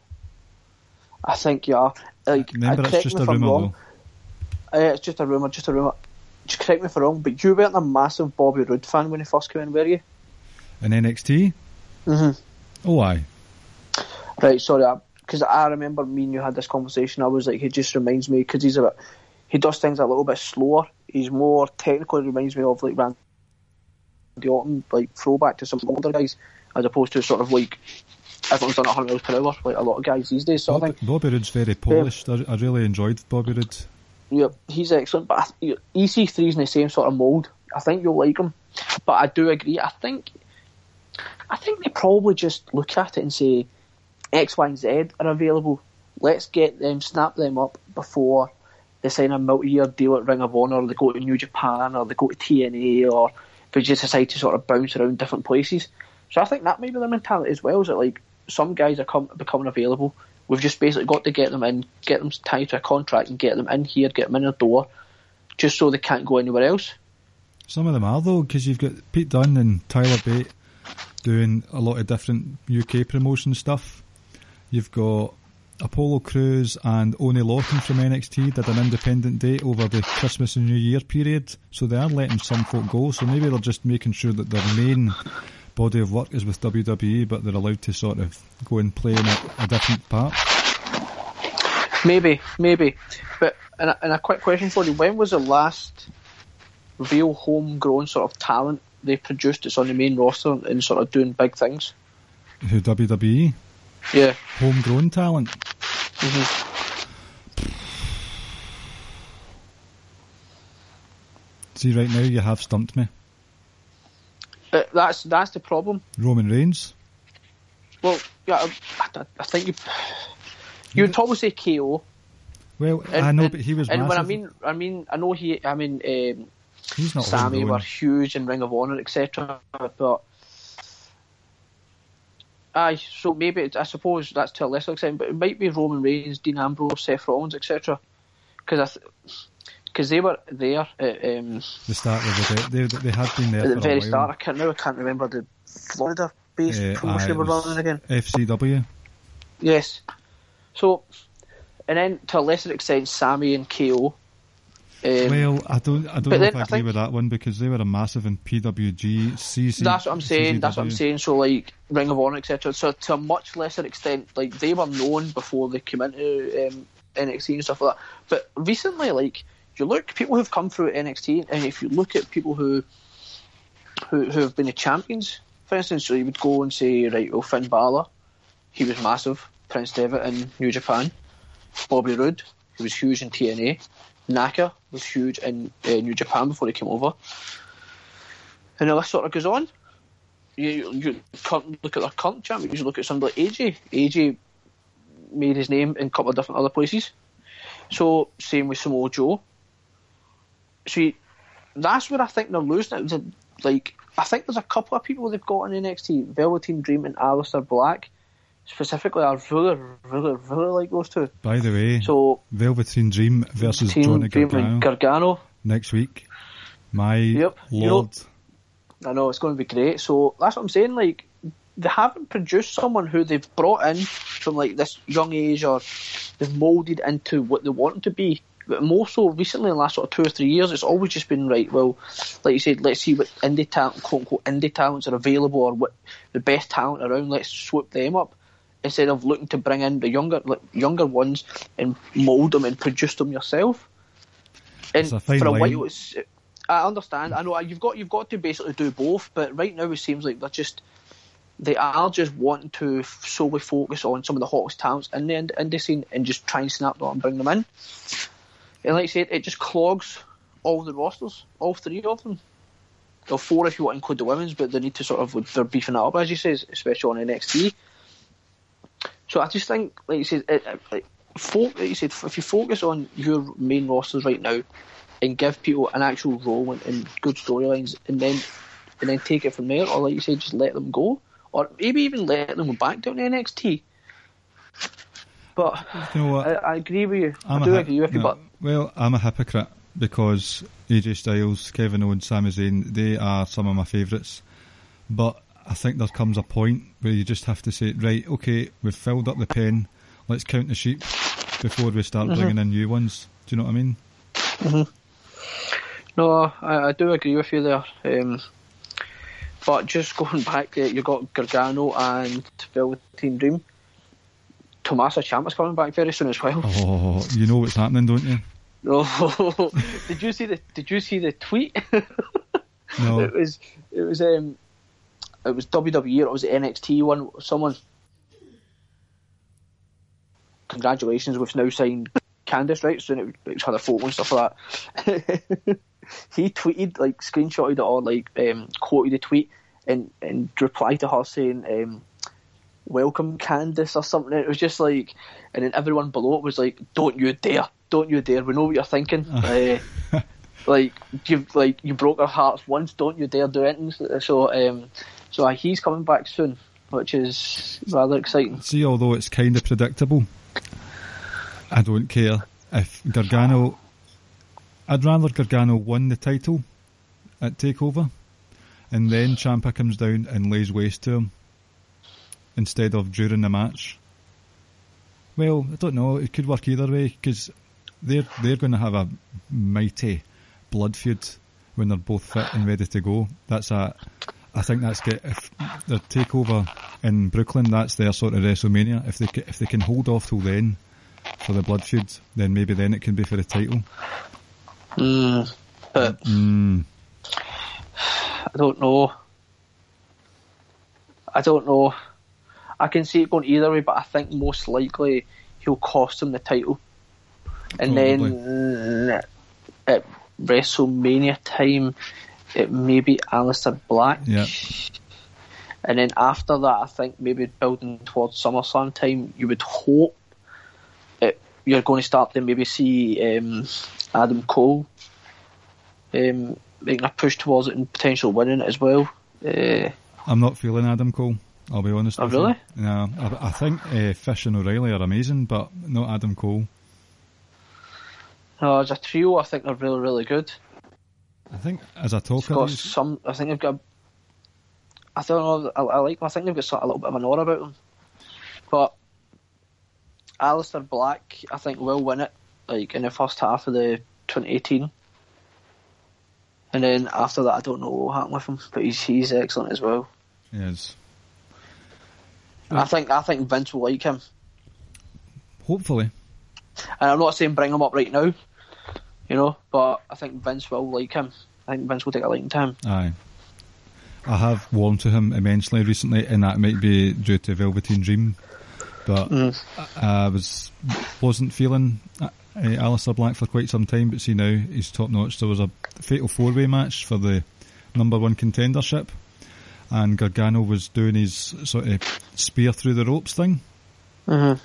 I think you are. Like, Remember, uh, it's just a rumour though. Uh, it's just a rumour, just a rumour. Just correct me if I'm wrong, but you weren't a massive Bobby Roode fan when he first came in, were you? In NXT? hmm Oh, aye. Right, sorry, because I remember me and you had this conversation. I was like, he just reminds me because he's a bit, he does things a little bit slower. He's more technical. He reminds me of like Randy Orton, like throwback to some older guys, as opposed to sort of like everyone's done 100 miles per hour, like a lot of guys these days, sort of Bobby, thing. Bobby Roode's very polished. I, I really enjoyed Bobby Roode. Yeah, he's excellent, but I th- EC3's in the same sort of mould. I think you'll like him, but I do agree. I think I think they probably just look at it and say X, Y, and Z are available. Let's get them, snap them up before they sign a multi-year deal at Ring of Honor, or they go to New Japan, or they go to TNA, or they just decide to sort of bounce around different places. So I think that may be their mentality as well. Is that like some guys are becoming available? We've just basically got to get them in, get them tied to a contract, and get them in here, get them in the door, just so they can't go anywhere else. Some of them are though, because you've got Pete Dunne and Tyler Bate doing a lot of different UK promotion stuff. You've got Apollo Crews and Oney Lorcan from NXT did an independent date over the Christmas and New Year period, so they are letting some folk go. So maybe they're just making sure that their main body of work is with WWE, but they're allowed to sort of go and play in a, a different part. Maybe, maybe. But and a, and a quick question for you: When was the last real homegrown sort of talent they produced that's on the main roster and sort of doing big things? Who WWE? Yeah. Homegrown talent. hmm See, right now you have stumped me. But that's that's the problem. Roman Reigns. Well, yeah, I, I think you you'd probably say KO. Well, And, I know, and- but he was and massive. when I mean, I mean, I know he, I mean, um, He's not Sami were huge in Ring of Honor, etc. But aye, so maybe it's, I suppose that's to a lesser extent, but it might be Roman Reigns, Dean Ambrose, Seth Rollins, etc. Because because they were there at, um, The start of the. They, they had been there at the very start. I can't now. I can't remember the Florida-based Uh, promotion they were running again. FCW. Yes. So, and then to a lesser extent, Sami and KO. Um, Well, I don't, I don't know if I I agree think- with that one because they were a massive in PWG, CC. That's what I'm saying. That's what I'm saying. So like Ring of Honor, etc. So to a much lesser extent, like they were known before they came into um, NXT and stuff like that. But recently, like you look, people who've come through NXT, and if you look at people who who who have been the champions, for instance, so you would go and say, right, well, Finn Balor, he was massive. Prince Devitt in New Japan, Bobby Roode, he was huge in TNA. Naka was huge in uh, New Japan before he came over. And the list sort of goes on you, you look at their current champions. You look at somebody like AJ. AJ made his name in a couple of different other places. So same with Samoa Joe. See, that's where I think they're losing it. Like I think there's a couple of people they've got in NXT, Velveteen Dream and Aleister Black. Specifically, I really, really, really like those two. By the way, So Velveteen Dream versus Team Johnny Gargano Gargano. next week. My Yep, you know- lord. I know it's going to be great. So that's what I'm saying. Like they haven't produced someone who they've brought in from like this young age, or they've molded into what they want them to be. But more so recently, in the last sort of two or three years, it's always just been right. Well, like you said, let's see what indie talent, quote unquote, indie talents are available, or what the best talent around. Let's swoop them up instead of looking to bring in the younger, like, younger ones and mold them and produce them yourself. And It's a for a line. while, it's, I understand. I know uh, you've got you've got to basically do both, but right now it seems like they're just they are just wanting to solely focus on some of the hottest talents in the ind- indie scene and just try and snap them up and bring them in. And like I said, it just clogs all the rosters, all three of them. Or four if you want to include the women's, but they need to sort of they're beefing it up as you say, especially on NXT. So I just think, like you said, it, fo- like you said, if you focus on your main rosters right now and give people an actual role and, and good storylines, and then and then take it from there, or like you said, just let them go, or maybe even let them go back down to NXT. But You know? I, I agree with you. I'm I do agree with you, no, but well, I'm a hypocrite because AJ Styles, Kevin Owens, Sami Zayn, they are some of my favourites. But I think there comes a point where you just have to say, right, okay, we've filled up the pen, let's count the sheep before we start Mm-hmm. bringing in new ones. Do you know what I mean? no, I, I do agree with you there. Um, but just <laughs> going back, uh, you got Gargano and Velveteen Dream. Tommaso Ciampa's coming back very soon as well. Oh, you know what's happening, don't you? <laughs> Oh, did you see the Did you see the tweet? <laughs> No. It was it was um it was WWE or it was the NXT one. Someone congratulations, we've now signed Candice, right? So it, it had a photo and stuff like that. <laughs> he tweeted like screenshotted it or like um, quoted a tweet and and reply to her saying. Um, welcome Candice or something. It was just like, and then everyone below it was like, "Don't you dare! Don't you dare! We know what you're thinking." <laughs> uh, like you, like you broke our hearts once. Don't you dare do anything. So, um, so uh, he's coming back soon, which is rather exciting. See, although it's kind of predictable, I don't care if Gargano. I'd rather Gargano won the title at Takeover, and then Ciampa comes down and lays waste to him instead of during the match. Well, I don't know. It could work either way because they're they're going to have a mighty blood feud when they're both fit and ready to go. That's a. I think that's get if the takeover in Brooklyn. That's their sort of WrestleMania. If they if they can hold off till then for the blood feud, then maybe then it can be for the title. Mm, but Mm, I don't know. I don't know. I can see it going either way, but I think most likely he'll cost him the title. And then at WrestleMania time, it may be Aleister Black. Yeah. And then after that, I think maybe building towards SummerSlam time, you would hope it, you're going to start to maybe see um, Adam Cole um, making a push towards it and potential winning it as well. Uh, I'm not feeling Adam Cole. I'll be honest. Oh, really? You. No, I, I think uh, Fish and O'Reilly are amazing, but not Adam Cole. no, as a trio, I think they're really, really good. I think as a It's talker, got these- some. I think they've got. I don't know. I, I like. I think they've got sort of a little bit of an aura about them. But Aleister Black, I think, will win it. Like in the first half of the 2018. And then after that, I don't know what will happen with him, but he's he's excellent as well. yes. I think I think Vince will like him, Hopefully, and I'm not saying bring him up right now, you know, but I think Vince will like him. I think Vince will take a liking to him. aye. I have warmed to him immensely recently, and that might be due to Velveteen Dream, but Mm. I, I was wasn't feeling uh, uh, Aleister Black for quite some time, but see now he's top notch. There was a fatal four way match for the number one contendership, and Gargano was doing his sort of spear through the ropes thing, Mm-hmm.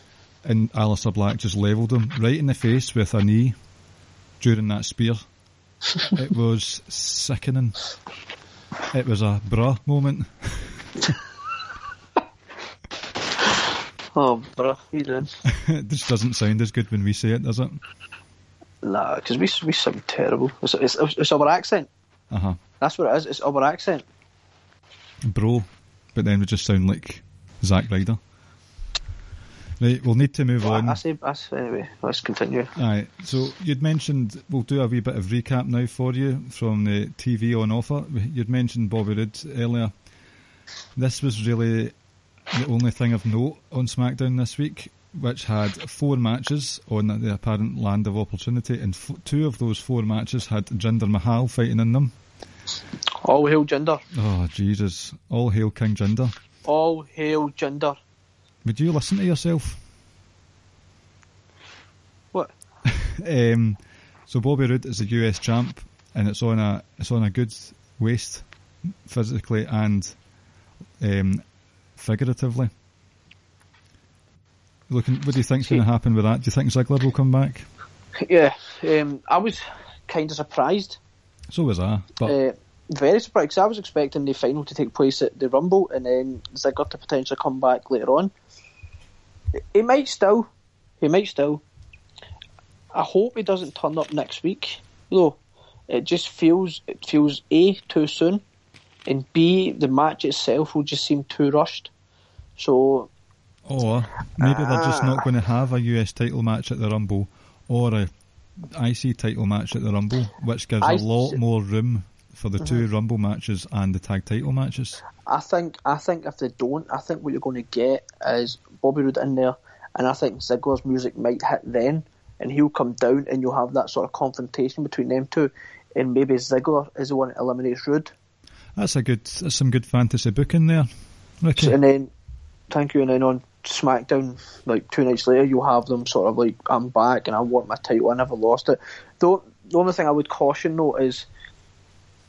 and Aleister Black just levelled him right in the face with a knee during that spear. <laughs> it was sickening. It was a bruh moment. <laughs> Oh, bro, you doing? it just doesn't sound as good when we say it, does it? Nah, because we we sound terrible. It's, it's, it's our accent. Uh huh. That's what it is. It's our accent. Bro, but then we just sound like Zack Ryder. Right, we'll need to move on. I say, I say, anyway, let's continue. Aye, so you'd mentioned we'll do a wee bit of recap now for you from the TV on offer. You'd mentioned Bobby Roode earlier. This was really the only thing of note on SmackDown this week, which had four matches on the apparent land of opportunity, and f- two of those four matches had Jinder Mahal fighting in them. All hail Jinder. Oh Jesus! All hail King Jinder. All hail Jinder. Would you listen to yourself? What? <laughs> Um, so Bobby Roode is the US champ, and it's on a it's on a good waist, physically and um, figuratively. Looking, what do you think's going to happen with that? Do you think Ziggler will come back? Yeah, um, I was kind of surprised. So was I, but Uh, very surprised 'cause I was expecting the final to take place at the Rumble and then Ziggler to potentially come back later on. He might still. He might still. I hope he doesn't turn up next week, though. It just feels it feels a too soon, and b the match itself will just seem too rushed. So or maybe they're just not going to have a US title match at the Rumble, or a IC title match at the Rumble, which gives I a lot more room for the two uh-huh. Rumble matches and the tag title matches. I think I think if they don't, I think what you're going to get is Bobby Roode in there, and I think Ziggler's music might hit then, and he'll come down, and you'll have that sort of confrontation between them two, and maybe Ziggler is the one that eliminates Roode, That's a good, that's some good fantasy booking there, Ricky. and then thank you, and then on SmackDown, like two nights later, you'll have them sort of like I'm back and I want my title, I never lost it. Though the only thing I would caution though is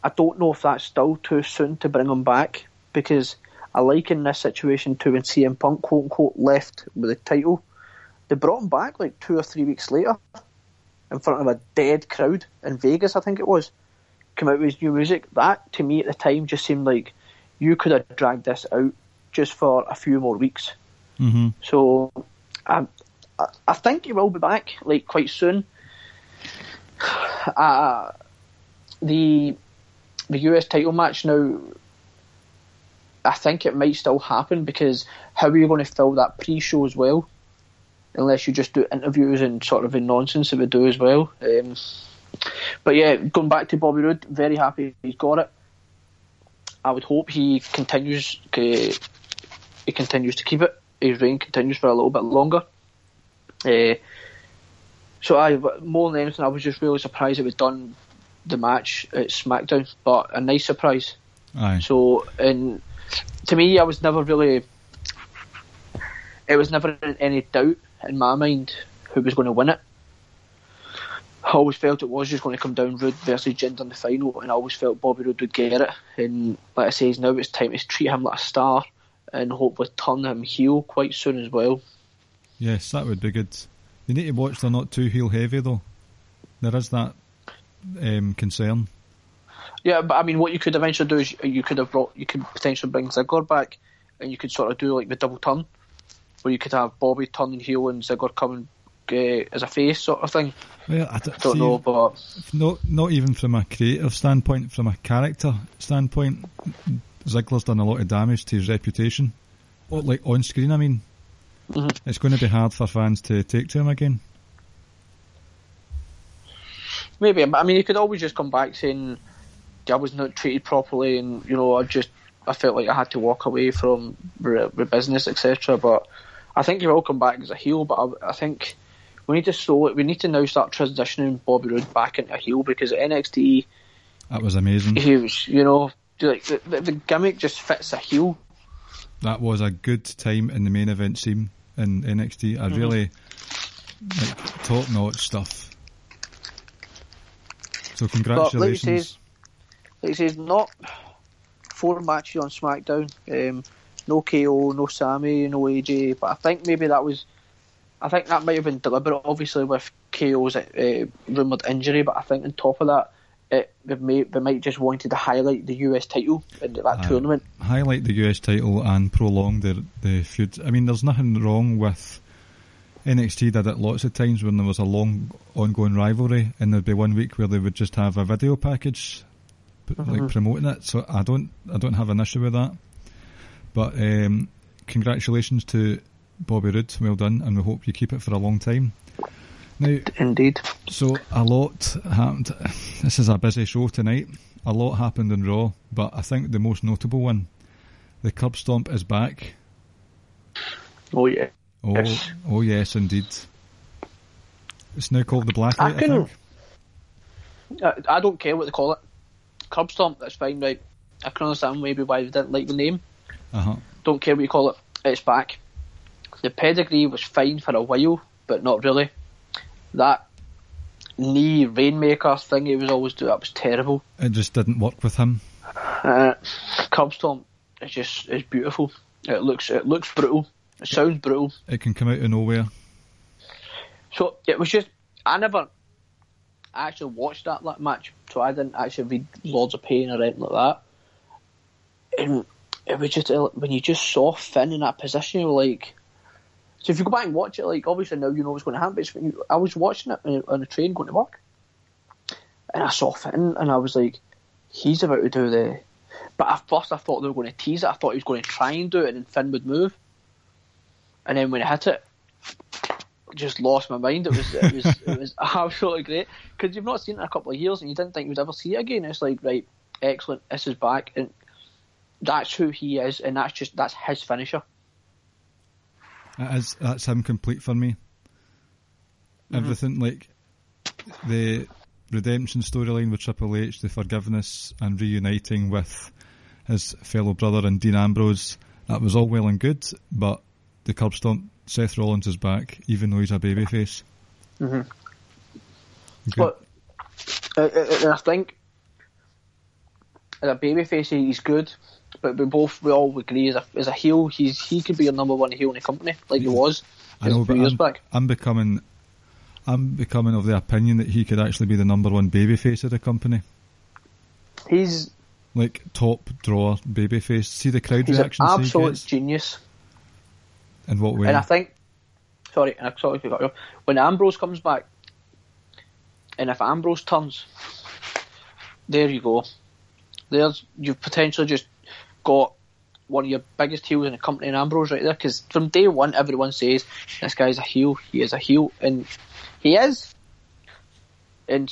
I don't know if that's still too soon to bring him back because I liken this situation to when CM Punk quote unquote left with the title. They brought him back like two or three weeks later in front of a dead crowd in Vegas, I think it was. Come out with his new music. That to me at the time just seemed like you could have dragged this out just for a few more weeks. hmm So I, I, I think he will be back like quite soon. <sighs> Uh, the the US title match now. I think it might still happen because how are you going to fill that pre-show as well? Unless you just do interviews and sort of in nonsense that would do as well. Um, but yeah, going back to Bobby Roode, very happy he's got it. I would hope he continues. He continues to keep it. His reign continues for a little bit longer. Uh, so I, more than anything, I was just really surprised it was done the match at SmackDown, but a nice surprise. Aye. So, and to me, I was never really. It was never in any doubt in my mind who was going to win it. I always felt it was just going to come down Roode versus Jinder in the final, and I always felt Bobby Roode would get it. And like I say, now it's time to treat him like a star, and hopefully turn him heel quite soon as well. Yes, that would be good. You need to watch they're not too heel heavy though. There is that um, concern. Yeah, but I mean, what you could eventually do is you could have brought, you could potentially bring Ziggler back, and you could sort of do like the double turn, where you could have Bobby turning heel and Ziggler coming uh, as a face sort of thing. Well, I don't, Don't see, know, but Not not even from a creative standpoint, from a character standpoint, Ziggler's done a lot of damage to his reputation. Or, like on screen, I mean, Mhm. it's going to be hard for fans to take to him again. Maybe. I mean, you could always just come back saying I was not treated properly, and you know, I just I felt like I had to walk away from the business, etc. But I think he will come back as a heel. But I, I think we need to slow it. We need to now start transitioning Bobby Roode back into a heel because at NXT That was amazing. he was, you know, like the, the, the gimmick just fits a heel. That was a good time in the main event scene in NXT. Mm-hmm. I really like top notch stuff. So But like you congratulations. says, like you says, not four matches on SmackDown. Um, no KO, no Sami, no AJ. But I think maybe that was, I think that might have been deliberate. Obviously with KO's uh, rumored injury, but I think on top of that, it they, may, they might just wanted to highlight the US title in that Aye. tournament. highlight the US title and prolong the the feud. I mean, there's nothing wrong with NXT did it lots of times when there was a long ongoing rivalry, and there'd be one week where they would just have a video package, p- like promoting it. So I don't I don't have an issue with that. But um, congratulations to Bobby Roode, well done, and we hope you keep it for a long time. Now, Indeed. so a lot happened. <laughs> This is a busy show tonight. A lot happened in Raw, but I think the most notable one, the curb stomp is back. Oh yeah. Oh, Yes. oh yes, indeed. It's now called the Black I Light, I, couldn't-. I, I don't care what they call it. Curb stomp, that's fine, right? I can understand maybe why they didn't like the name. Uh huh. don't care what you call it, it's back. The pedigree was fine for a while, but not really. That knee rainmaker thing he was always doing, that was terrible. It just didn't work with him. Uh, Curb Stomp is just it's beautiful. It looks it looks brutal. It sounds brutal. It can come out of nowhere. So it was just I never actually watched that match, so I didn't actually read Lords of Pain or anything like that. And it was just uh, when you just saw Finn in that position, you were like. So if you go back and watch it, like obviously now you know what's going to happen. But when you, I was watching it on a- train going to work, and I saw Finn, and I was like, he's about to do the. But at first I thought they were going to tease it. I thought he was going to try and do it, and then Finn would move. And then when he hit it, just lost my mind. It was it was <laughs> it was absolutely great because you've not seen it in a couple of years and you didn't think you'd ever see it again. It's like right, excellent. This is back and that's who he is, and that's just that's his finisher. It is, that's him complete for me. Mm-hmm. Everything like the redemption storyline with Triple H, the forgiveness and reuniting with his fellow brother and Dean Ambrose, that was all well and good, but the curb stomp, Seth Rollins is back, even though he's a babyface. Mhm. Good. But uh, uh, I think as a babyface, he's good. but we both we all agree as a as a heel, he's he could be your number one heel in the company, like he was I know, a but few years I'm, back. I'm becoming, I'm becoming of the opinion that he could actually be the number one babyface of the company, He's like top drawer babyface. See the crowd he's an reactions he absolute genius, and what way? and I think. Sorry, sorry got you. When Ambrose comes back, and if Ambrose turns, there you go. There's you've potentially just got one of your biggest heels in the company in Ambrose right there. Because from day one, everyone says this guy's a heel. He is a heel, and he is. And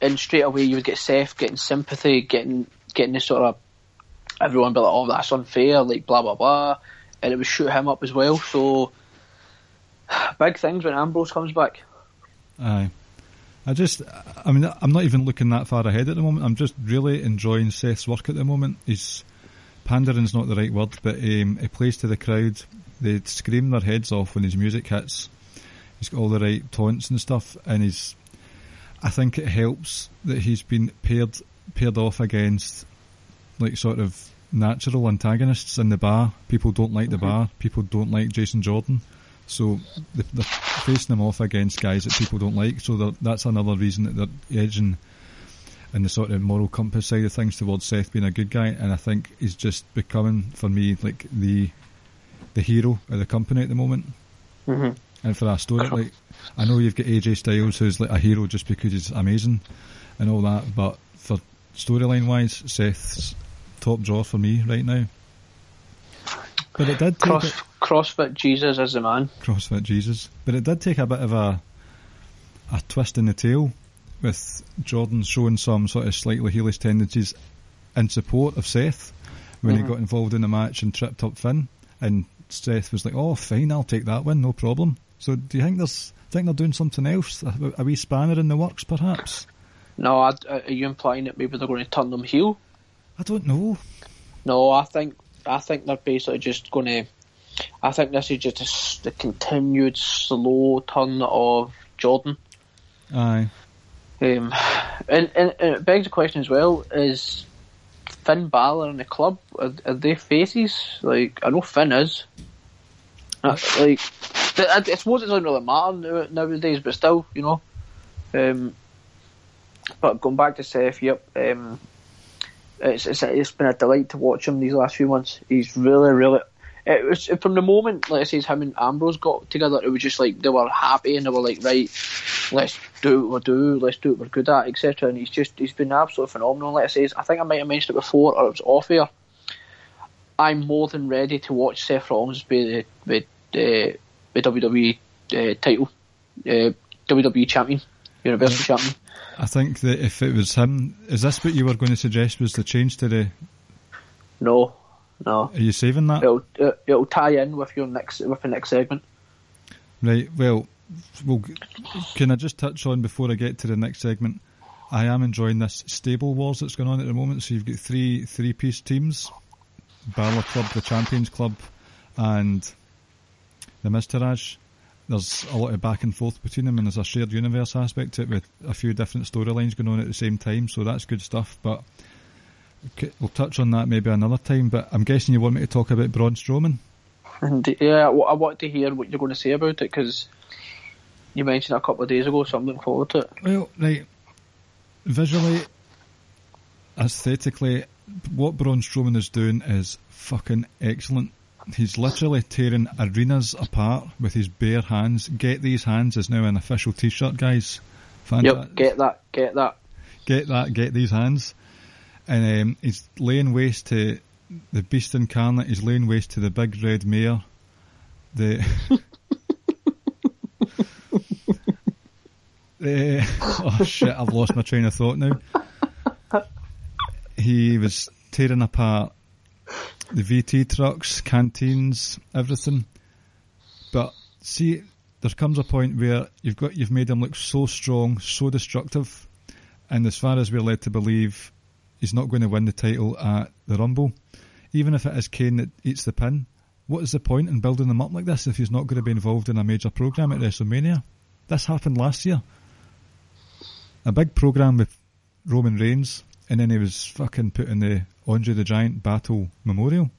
and straight away you would get Seth getting sympathy, getting getting this sort of everyone be like, oh that's unfair, like blah blah blah, and it would shoot him up as well. So big things when Ambrose comes back. Aye. I just, I mean, I'm not even looking that far ahead at the moment. I'm just really enjoying Seth's work at the moment. He's pandering's not the right word, but um, he plays to the crowd. They scream their heads off when his music hits. He's got all the right taunts and stuff, and he's. I think it helps that he's been paired paired off against like sort of natural antagonists in the bar. People don't like the bar. People don't like Jason Jordan. So they're facing him off against guys that people don't like. So that's another reason that they're edging in the sort of moral compass side of things towards Seth being a good guy. And I think he's just becoming, for me, like the the hero of the company at the moment. Mm-hmm. And for a story, like I know you've got AJ Styles, who's like a hero just because he's amazing and all that. But for storyline wise, Seth's top draw for me right now. But it did take Cross, it, CrossFit Jesus is the man. CrossFit Jesus. But it did take a bit of a a twist in the tail with Jordan showing some sort of slightly heelish tendencies in support of Seth when he Mhm. got involved in the match and tripped up Finn. And Seth was like, "Oh, fine, I'll take that win, no problem." So, do you think there's think they're doing something else? A, a wee spanner in the works, perhaps? No, I, are you implying that maybe they're going to turn them heel? I don't know. No, I think I think they're basically just going to. I think this is just a continued slow turn of Jordan. Aye, Um, and, and, and it begs the question as well: Is Finn Balor in the club? Are, are they faces? Like I know Finn is. Uh, like I, I suppose it doesn't really matter now- nowadays, but still, you know. Um, but going back to Seth, yep. Um, it's, it's it's been a delight to watch him these last few months. He's really, really. It was from the moment, like I say, him and Ambrose got together. It was just like they were happy and they were like, right, let's do what we do, let's do what we're good at, etc. And he's just he's been absolutely phenomenal. Like I say, I think I might have mentioned it before, or it was off air. I'm more than ready to watch Seth Rollins be the the, the WWE uh, title, uh, WWE champion, Universal champion. I think that if it was him, is this what you were going to suggest? Was the change to the? No, no. Are you saving that? It'll uh, it'll tie in with your next with the next segment. Right. Well, well, can I just touch on before I get to the next segment? I am enjoying this stable wars that's going on at the moment. So you've got three three piece teams: Balor Club, the Champions Club, and the Miztourage. There's a lot of back and forth between them, and there's a shared universe aspect to it with a few different storylines going on at the same time. So that's good stuff. But we'll touch on that maybe another time. But I'm guessing you want me to talk about Braun Strowman. And yeah, I I want to hear what you're going to say about it because you mentioned it a couple of days ago, so I'm looking forward to it. Well, right. Visually, aesthetically, what Braun Strowman is doing is fucking excellent. He's literally tearing arenas apart with his bare hands. Get these hands is now an official T-shirt, guys. Yep, get that, get that. get that, get these hands. And um, he's laying waste to the beast incarnate. He's laying waste to the big red mare. The <laughs> <laughs> Eh, oh shit! I've lost my train of thought now. He was tearing apart the VT trucks, canteens, everything. But see, there comes a point where you've got you've made him look so strong, so destructive, and as far as we're led to believe, he's not going to win the title at the Rumble, even if it is Kane that eats the pin. What is the point in building him up like this if he's not going to be involved in a major program at WrestleMania? This happened last year. A big program with Roman Reigns and then he was fucking put in the Andre the Giant Battle Memorial.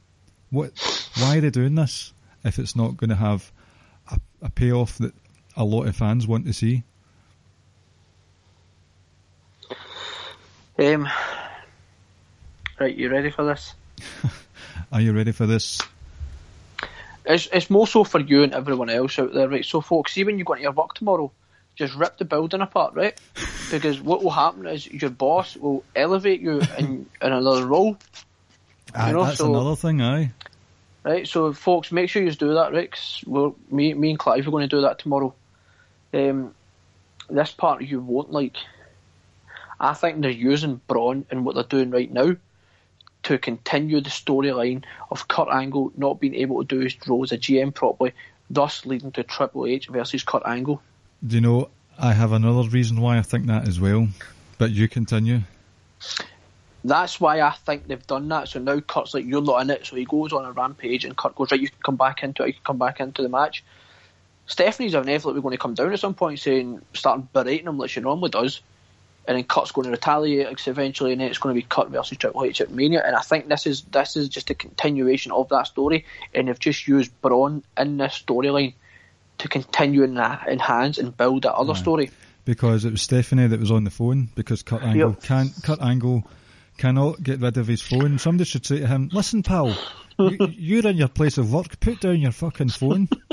What? Why are they doing this if it's not going to have a, a payoff that a lot of fans want to see? Um, right, you ready for this? <laughs> Are you ready for this? It's it's more so for you and everyone else out there, right? So, folks, see when you go into your work tomorrow, just rip the building apart, right? <laughs> Because what will happen is your boss will elevate you in, <laughs> in another role, Aye, know, that's so- another thing, aye. right? So, folks, make sure you do that, right? 'Cause we're, me, me and Clive are going to do that tomorrow. Um, this part you won't like. I think they're using Braun and what they're doing right now to continue the storyline of Kurt Angle not being able to do his role as a GM properly, thus leading to Triple H versus Kurt Angle. Do you know, I have another reason why I think that as well, but you continue. That's why I think they've done that. So now Kurt's like, you're not in it. So he goes on a rampage, and Kurt goes, right, you can come back into it. You can come back into the match. Stephanie's inevitably going to come down at some point, saying, starting berating him like she normally does. And then Kurt's going to retaliate eventually, and then it's going to be Kurt versus Triple H at Mania. And I think this is this is just a continuation of that story, and they've just used Braun in this storyline to continue and enhance and build that other Aye. story. Because it was Stephanie that was on the phone because Kurt Angle Yep. can't Kurt Angle cannot get rid of his phone. Somebody should say to him, Listen pal, you, <laughs> you're in your place of work, put down your fucking phone. <laughs>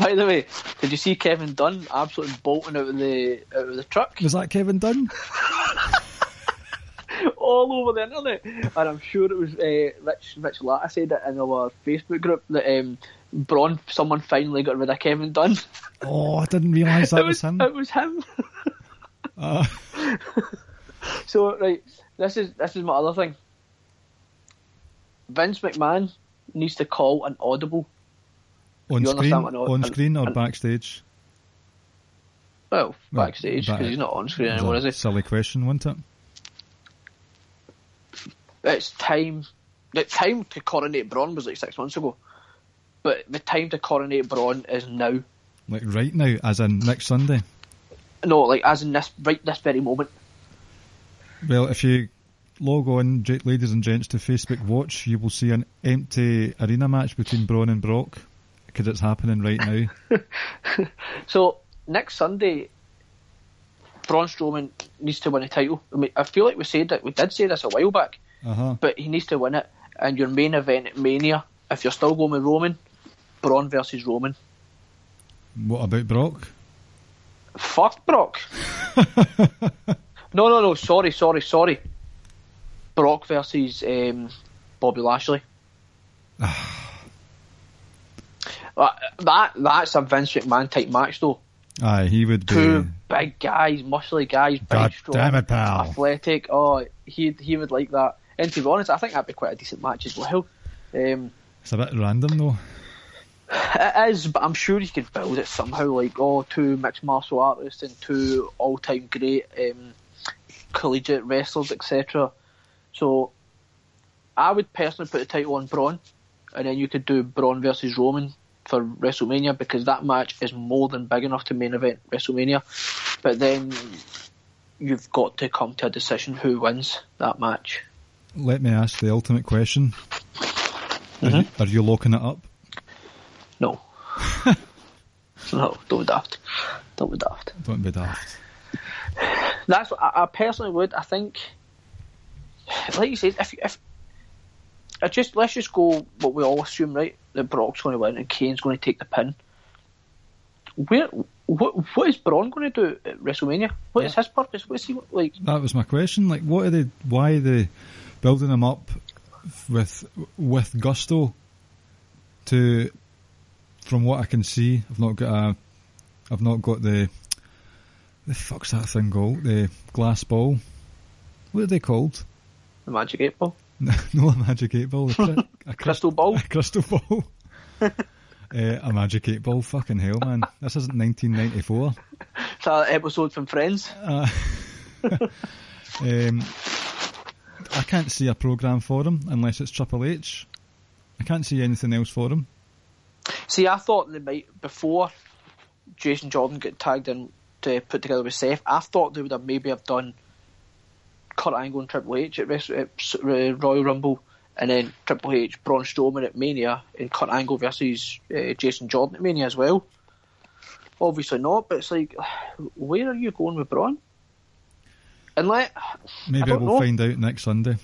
By the way, did you see Kevin Dunn absolutely bolting out of the out of the truck? Was that Kevin Dunn? <laughs> all over the internet, and I'm sure it was uh, Rich Rich Latta said it in our Facebook group that um, Braun someone finally got rid of Kevin Dunn. Oh, I didn't realise that <laughs> it was him. It was him. Uh, <laughs> so right, this is this is my other thing. Vince McMahon needs to call an audible. on screen, I- on screen or and- backstage? Well, backstage because he's not on screen anymore, is he? Silly question, wasn't it? It's time. The time to coronate Braun was like six months ago, but the time to coronate Braun is now. Like right now, as in next Sunday. No, like as in this right this very moment. Well, if you log on, ladies and gents, to Facebook Watch, you will see an empty arena match between Braun and Brock because it's happening right now. <laughs> So next Sunday, Braun Strowman needs to win a title. I, mean, I feel like we said that we did say this a while back, Uh huh. but he needs to win it. And your main event at Mania, if you're still going with Roman, Braun versus Roman. What about Brock? Fuck Brock. <laughs> no, no, no. Sorry, sorry, sorry. Brock versus um, Bobby Lashley. <sighs> That that's a Vince McMahon type match though. Aye, he would be. two big guys, muscly guys, big, God strong, damn it, pal. athletic. Oh, he he would like that. And to be honest, I think that'd be quite a decent match as well. Um, It's a bit random though. It is, but I'm sure you could build it somehow. Like, oh, two mixed martial artists and two all-time great um, collegiate wrestlers, etc. So, I would personally put the title on Braun, and then you could do Braun versus Roman for WrestleMania because that match is more than big enough to main event WrestleMania. But then you've got to come to a decision who wins that match. Let me ask the ultimate question. Are, you, are you locking it up? No. <laughs> no, don't be daft. Don't be daft. Don't be daft. That's what I, I personally would. I think, like you said, if if I just let's just go what we all assume, right? That Brock's going to win and Kane's going to take the pin. Where what what is Braun going to do at WrestleMania? What is his purpose? What is he like? That was my question. Like, what are they? Why are they building him up with with gusto? To, from what I can see, I've not got a, I've not got the, the fuck's that thing called? The glass ball. What are they called? The Magic Eight Ball, <laughs> no, a magic eight ball. A, cri- <laughs> <laughs> a Crystal Ball. A crystal ball. uh, a magic eight ball. Fucking hell, man! This isn't 1994. It's an episode from Friends. Uh, um, I can't see a program for him unless it's Triple H. I can't see anything else for him. See, I thought they might before Jason Jordan got tagged in to put together with Seth. I thought they would have maybe have done Kurt Angle and Triple H at, West, at uh, Royal Rumble, and then Triple H, Braun Strowman at Mania, and Kurt Angle versus uh, Jason Jordan at Mania as well. Obviously not, but it's like, <sighs> where are you going with Braun? And let maybe we'll know. find out next Sunday.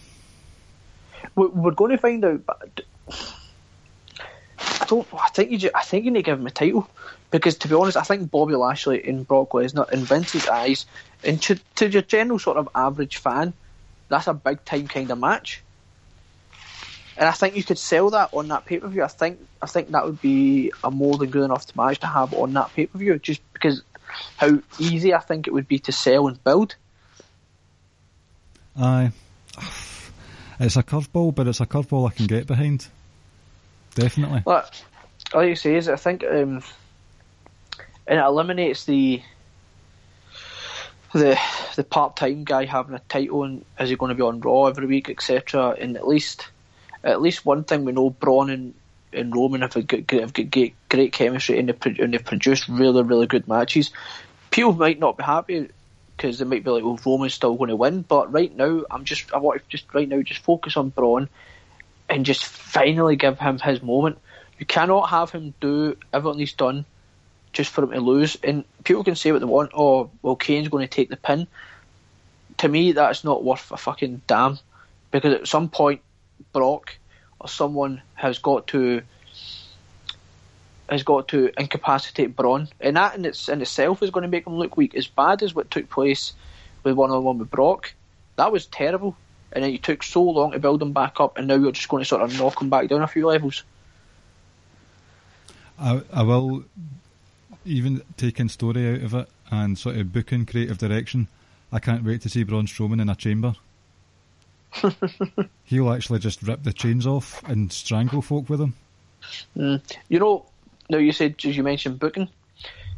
We're going to find out, but I don't. I think you. Just, I think you need to give him a title because, to be honest, I think Bobby Lashley and Brock Lesnar, in Vince's eyes, and to, to your general sort of average fan, that's a big time kind of match. And I think you could sell that on that pay per view. I think I think that would be a more than good enough match to have on that pay per view, just because how easy I think it would be to sell and build. Aye, it's a curveball, but it's a curveball I can get behind. Definitely. Well, all you say is I think um, and it eliminates the the the part time guy having a title and is he going to be on Raw every week, etc. And at least at least one thing we know: Braun and, and Roman have got, have got great chemistry and they've, and they've produced really really good matches. People might not be happy because they might be like, "Well, Roman's still going to win," but right now, I'm just I want to just right now just focus on Braun and just finally give him his moment. You cannot have him do everything he's done just for him to lose. And people can say what they want. Oh, well, Kane's going to take the pin. To me, that's not worth a fucking damn, because at some point, Brock or someone has got to has got to incapacitate Braun, and that in, its, in itself is going to make him look weak. As bad as what took place with one on one with Brock, that was terrible and then you took so long to build them back up, and now you're just going to sort of knock them back down a few levels. I, I will even taking story out of it and sort of booking creative direction. I can't wait to see Braun Strowman in a chamber. <laughs> He'll actually just rip the chains off and strangle folk with them. Mm. You know, now you said as you mentioned booking.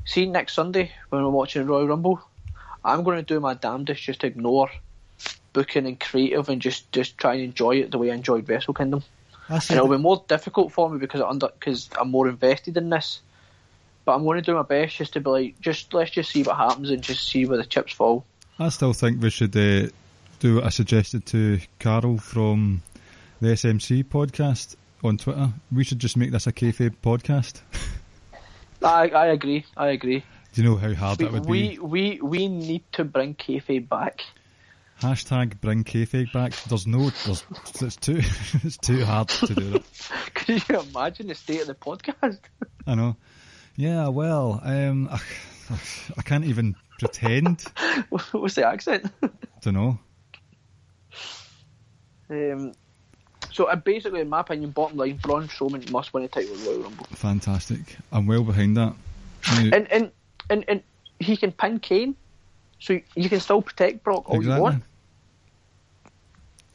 See next Sunday when we're watching Royal Rumble, I'm going to do my damnedest just to ignore booking and creative and just, just try and enjoy it the way I enjoyed Wrestle Kingdom. And it'll be more difficult for me because under because I'm more invested in this. But I'm going to do my best just to be like, just let's just see what happens and just see where the chips fall. I still think we should uh, do what I suggested to Carol from the SMC podcast on Twitter. We should just make this a kayfabe podcast. I I agree. I agree. Do you know how hard we, that would we, be? We we need to bring kayfabe back. Hashtag bring kayfabe back. There's no, there's, it's too, <laughs> it's too hard to do that. <laughs> Can you imagine the state of the podcast? I know. Yeah, well, um, I, I can't even pretend. <laughs> What's the accent? I don't know. Um, so uh, basically, in my opinion, bottom line, Braun Strowman must win a title Royal Rumble. Fantastic. I'm well behind that. And, and, and, and he can pin Kane, so you can still protect Brock all exactly. you want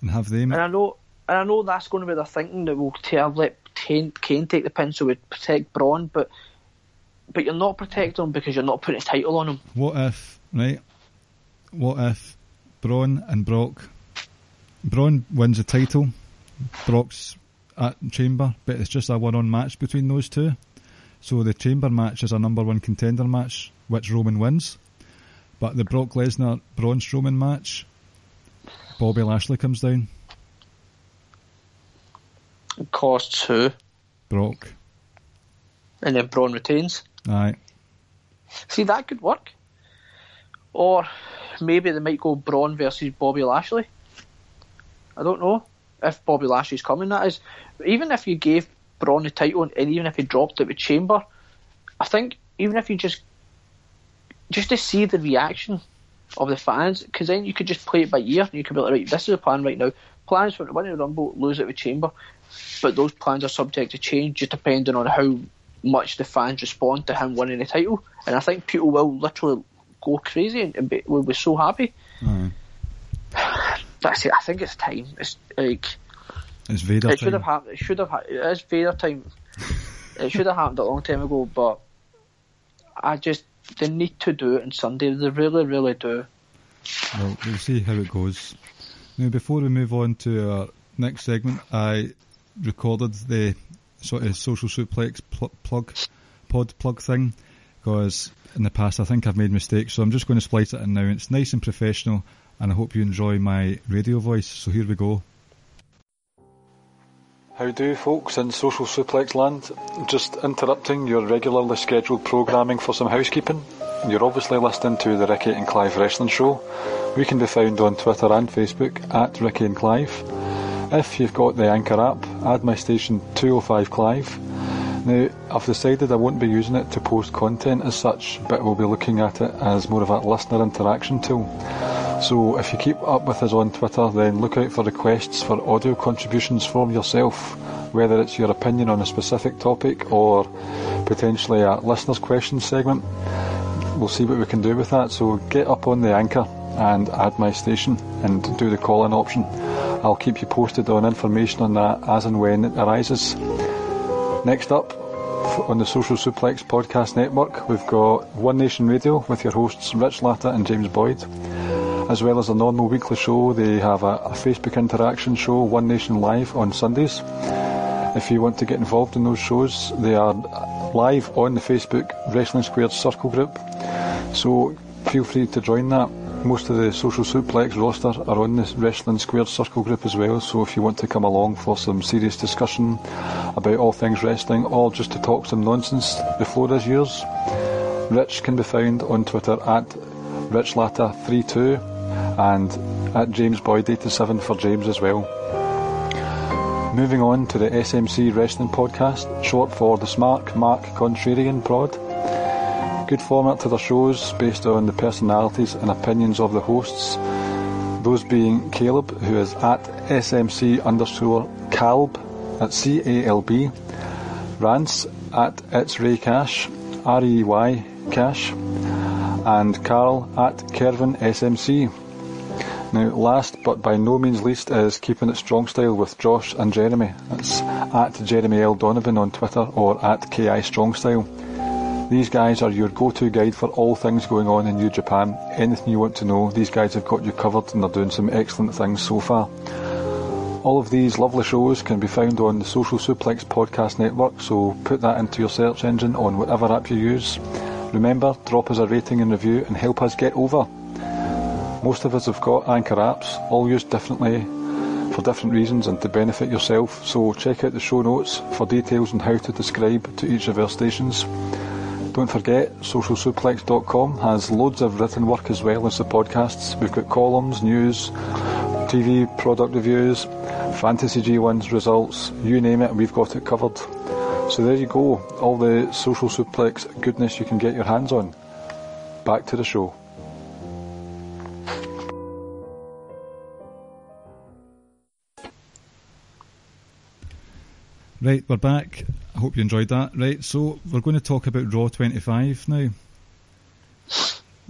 and have them. And I know, and I know that's going to be the thinking that we'll tell, let Kane, Kane take the pin so we protect Braun, but but you're not protecting him because you're not putting a title on him. What if, right? What if Braun and Brock, Braun wins the title, Brock's at Chamber, but it's just a one-on match between those two. So the Chamber match is a number one contender match, which Roman wins. But the Brock Lesnar Braun Strowman match Bobby Lashley comes down? Costs who? Brock. And then Braun retains? Aye. See, that could work. Or maybe they might go Braun versus Bobby Lashley. I don't know if Bobby Lashley's coming. That is, even if you gave Braun the title and even if he dropped it with Chamber, I think even if you just just to see the reaction of the fans, because then you could just play it by ear. And you could be like, right, this is a plan right now. Plans for winning the Rumble, lose it with Chamber, but those plans are subject to change just depending on how much the fans respond to him winning the title. And I think people will literally go crazy and, be, will be so happy. Mm. <sighs> That's it. I think it's time. It's like it's Vader it time. should have happened. It should have. Ha- it is Vader time. <laughs> it should have happened a long time ago, but I just they need to do it on Sunday. They really, really do. Well, we'll see how it goes. Now, before we move on to our next segment, I recorded the sort of uh, social suplex pl- plug, pod plug thing, because in the past I think I've made mistakes, so I'm just going to splice it in now. It's nice and professional. and I hope you enjoy my radio voice. So here we go. How do, folks, in social suplex land? Just interrupting your regularly scheduled programming for some housekeeping. You're obviously listening to the Ricky and Clive Wrestling Show. We can be found on Twitter and Facebook at Ricky and Clive. If you've got the Anchor app, add my station 205 Clive. Now, I've decided I won't be using it to post content as such, but we'll be looking at it as more of a listener interaction tool. So if you keep up with us on Twitter, then look out for requests for audio contributions from yourself, whether it's your opinion on a specific topic or potentially a listener's question segment. We'll see what we can do with that. So get up on the anchor and add my station and do the call-in option. I'll keep you posted on information on that as and when it arises. Next up, on the Social Suplex Podcast Network, we've got One Nation Radio with your hosts Rich Latta and James Boyd. As well as a normal weekly show, they have a, a Facebook interaction show, One Nation Live, on Sundays. If you want to get involved in those shows, they are live on the Facebook Wrestling Squared Circle group. So feel free to join that. Most of the Social Suplex roster are on the Wrestling Squared Circle group as well, so if you want to come along for some serious discussion about all things wrestling or just to talk some nonsense, the floor is yours. Rich can be found on Twitter at RichLatta32 and at James Boyd 87 for James as well. Moving on to the SMC Wrestling Podcast, short for the Smart Mark Contrarian Prod. Good format to the shows based on the personalities and opinions of the hosts. Those being Caleb, who is at SMC underscore Calb, at C A L B, Rance at It's Ray Cash, R E Y Cash, and Carl at Kervin SMC. Now, last but by no means least is Keeping It Strong Style with Josh and Jeremy. That's at Jeremy L. Donovan on Twitter or at KI Strong Style. These guys are your go-to guide for all things going on in New Japan. Anything you want to know, these guys have got you covered and they're doing some excellent things so far. All of these lovely shows can be found on the Social Suplex Podcast Network, so put that into your search engine on whatever app you use. Remember, drop us a rating and review and help us get over. Most of us have got Anchor apps, all used differently for different reasons and to benefit yourself, so check out the show notes for details on how to describe to each of our stations. Don't forget, socialsuplex.com has loads of written work as well as the podcasts. We've got columns, news, TV product reviews, fantasy G1s results, you name it, we've got it covered. So there you go, all the social suplex goodness you can get your hands on. Back to the show. Right, we're back. I hope you enjoyed that. Right, so we're going to talk about Raw 25 now.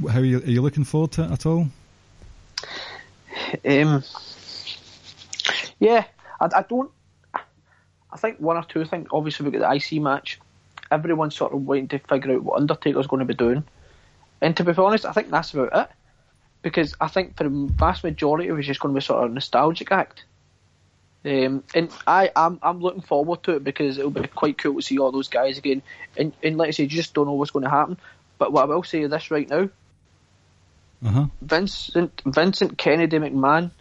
How are you, are you looking forward to it at all? Um, yeah, I, I don't. I think one or two things. Obviously, we've got the IC match. Everyone's sort of waiting to figure out what Undertaker's going to be doing. And to be honest, I think that's about it. Because I think for the vast majority, it was just going to be sort of a nostalgic act. Um, and I, I'm, I'm looking forward to it because it'll be quite cool to see all those guys again. And, and like I say, you just don't know what's going to happen. But what I will say is this right now: Uh-huh. Vincent, Vincent Kennedy McMahon.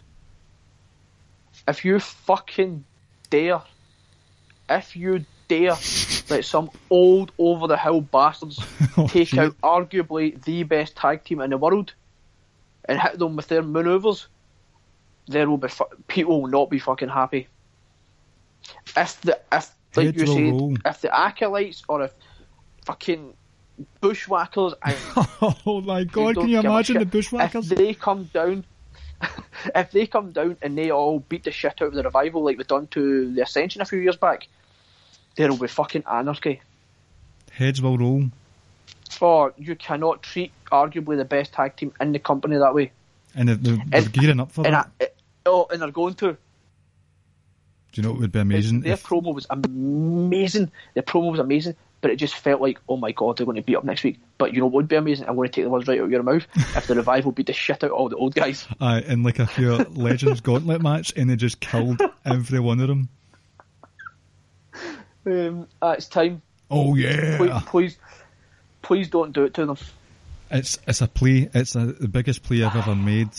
If you fucking dare, if you dare, let some old over the hill bastards <laughs> Oh, take shit. out arguably the best tag team in the world and hit them with their manoeuvres, there will be fu- people will not be fucking happy. If the if like Heads you said, roll. if the acolytes or if fucking bushwhackers and <laughs> Oh my god, can you imagine the bushwhackers? If they come down, <laughs> if they come down and they all beat the shit out of the revival like we done to the Ascension a few years back, there will be fucking anarchy. Heads will roll. Or you cannot treat arguably the best tag team in the company that way. And they're, they're, they're And- gearing up for And that. I, oh, and they're going to. Do you know what would be amazing? Their If, promo was amazing. Their promo was amazing, but it just felt like, oh my god, they're going to beat up next week. But you know what would be amazing? I'm going to take the words right out of your mouth. <laughs> if the revival beat the shit out of all the old guys. uh, in like a few <laughs> Legends Gauntlet match, and they just killed every one of them. Um, uh, it's time. Oh Please, yeah! please, please don't do it to them. It's it's a plea. It's a, the biggest plea I've ever made.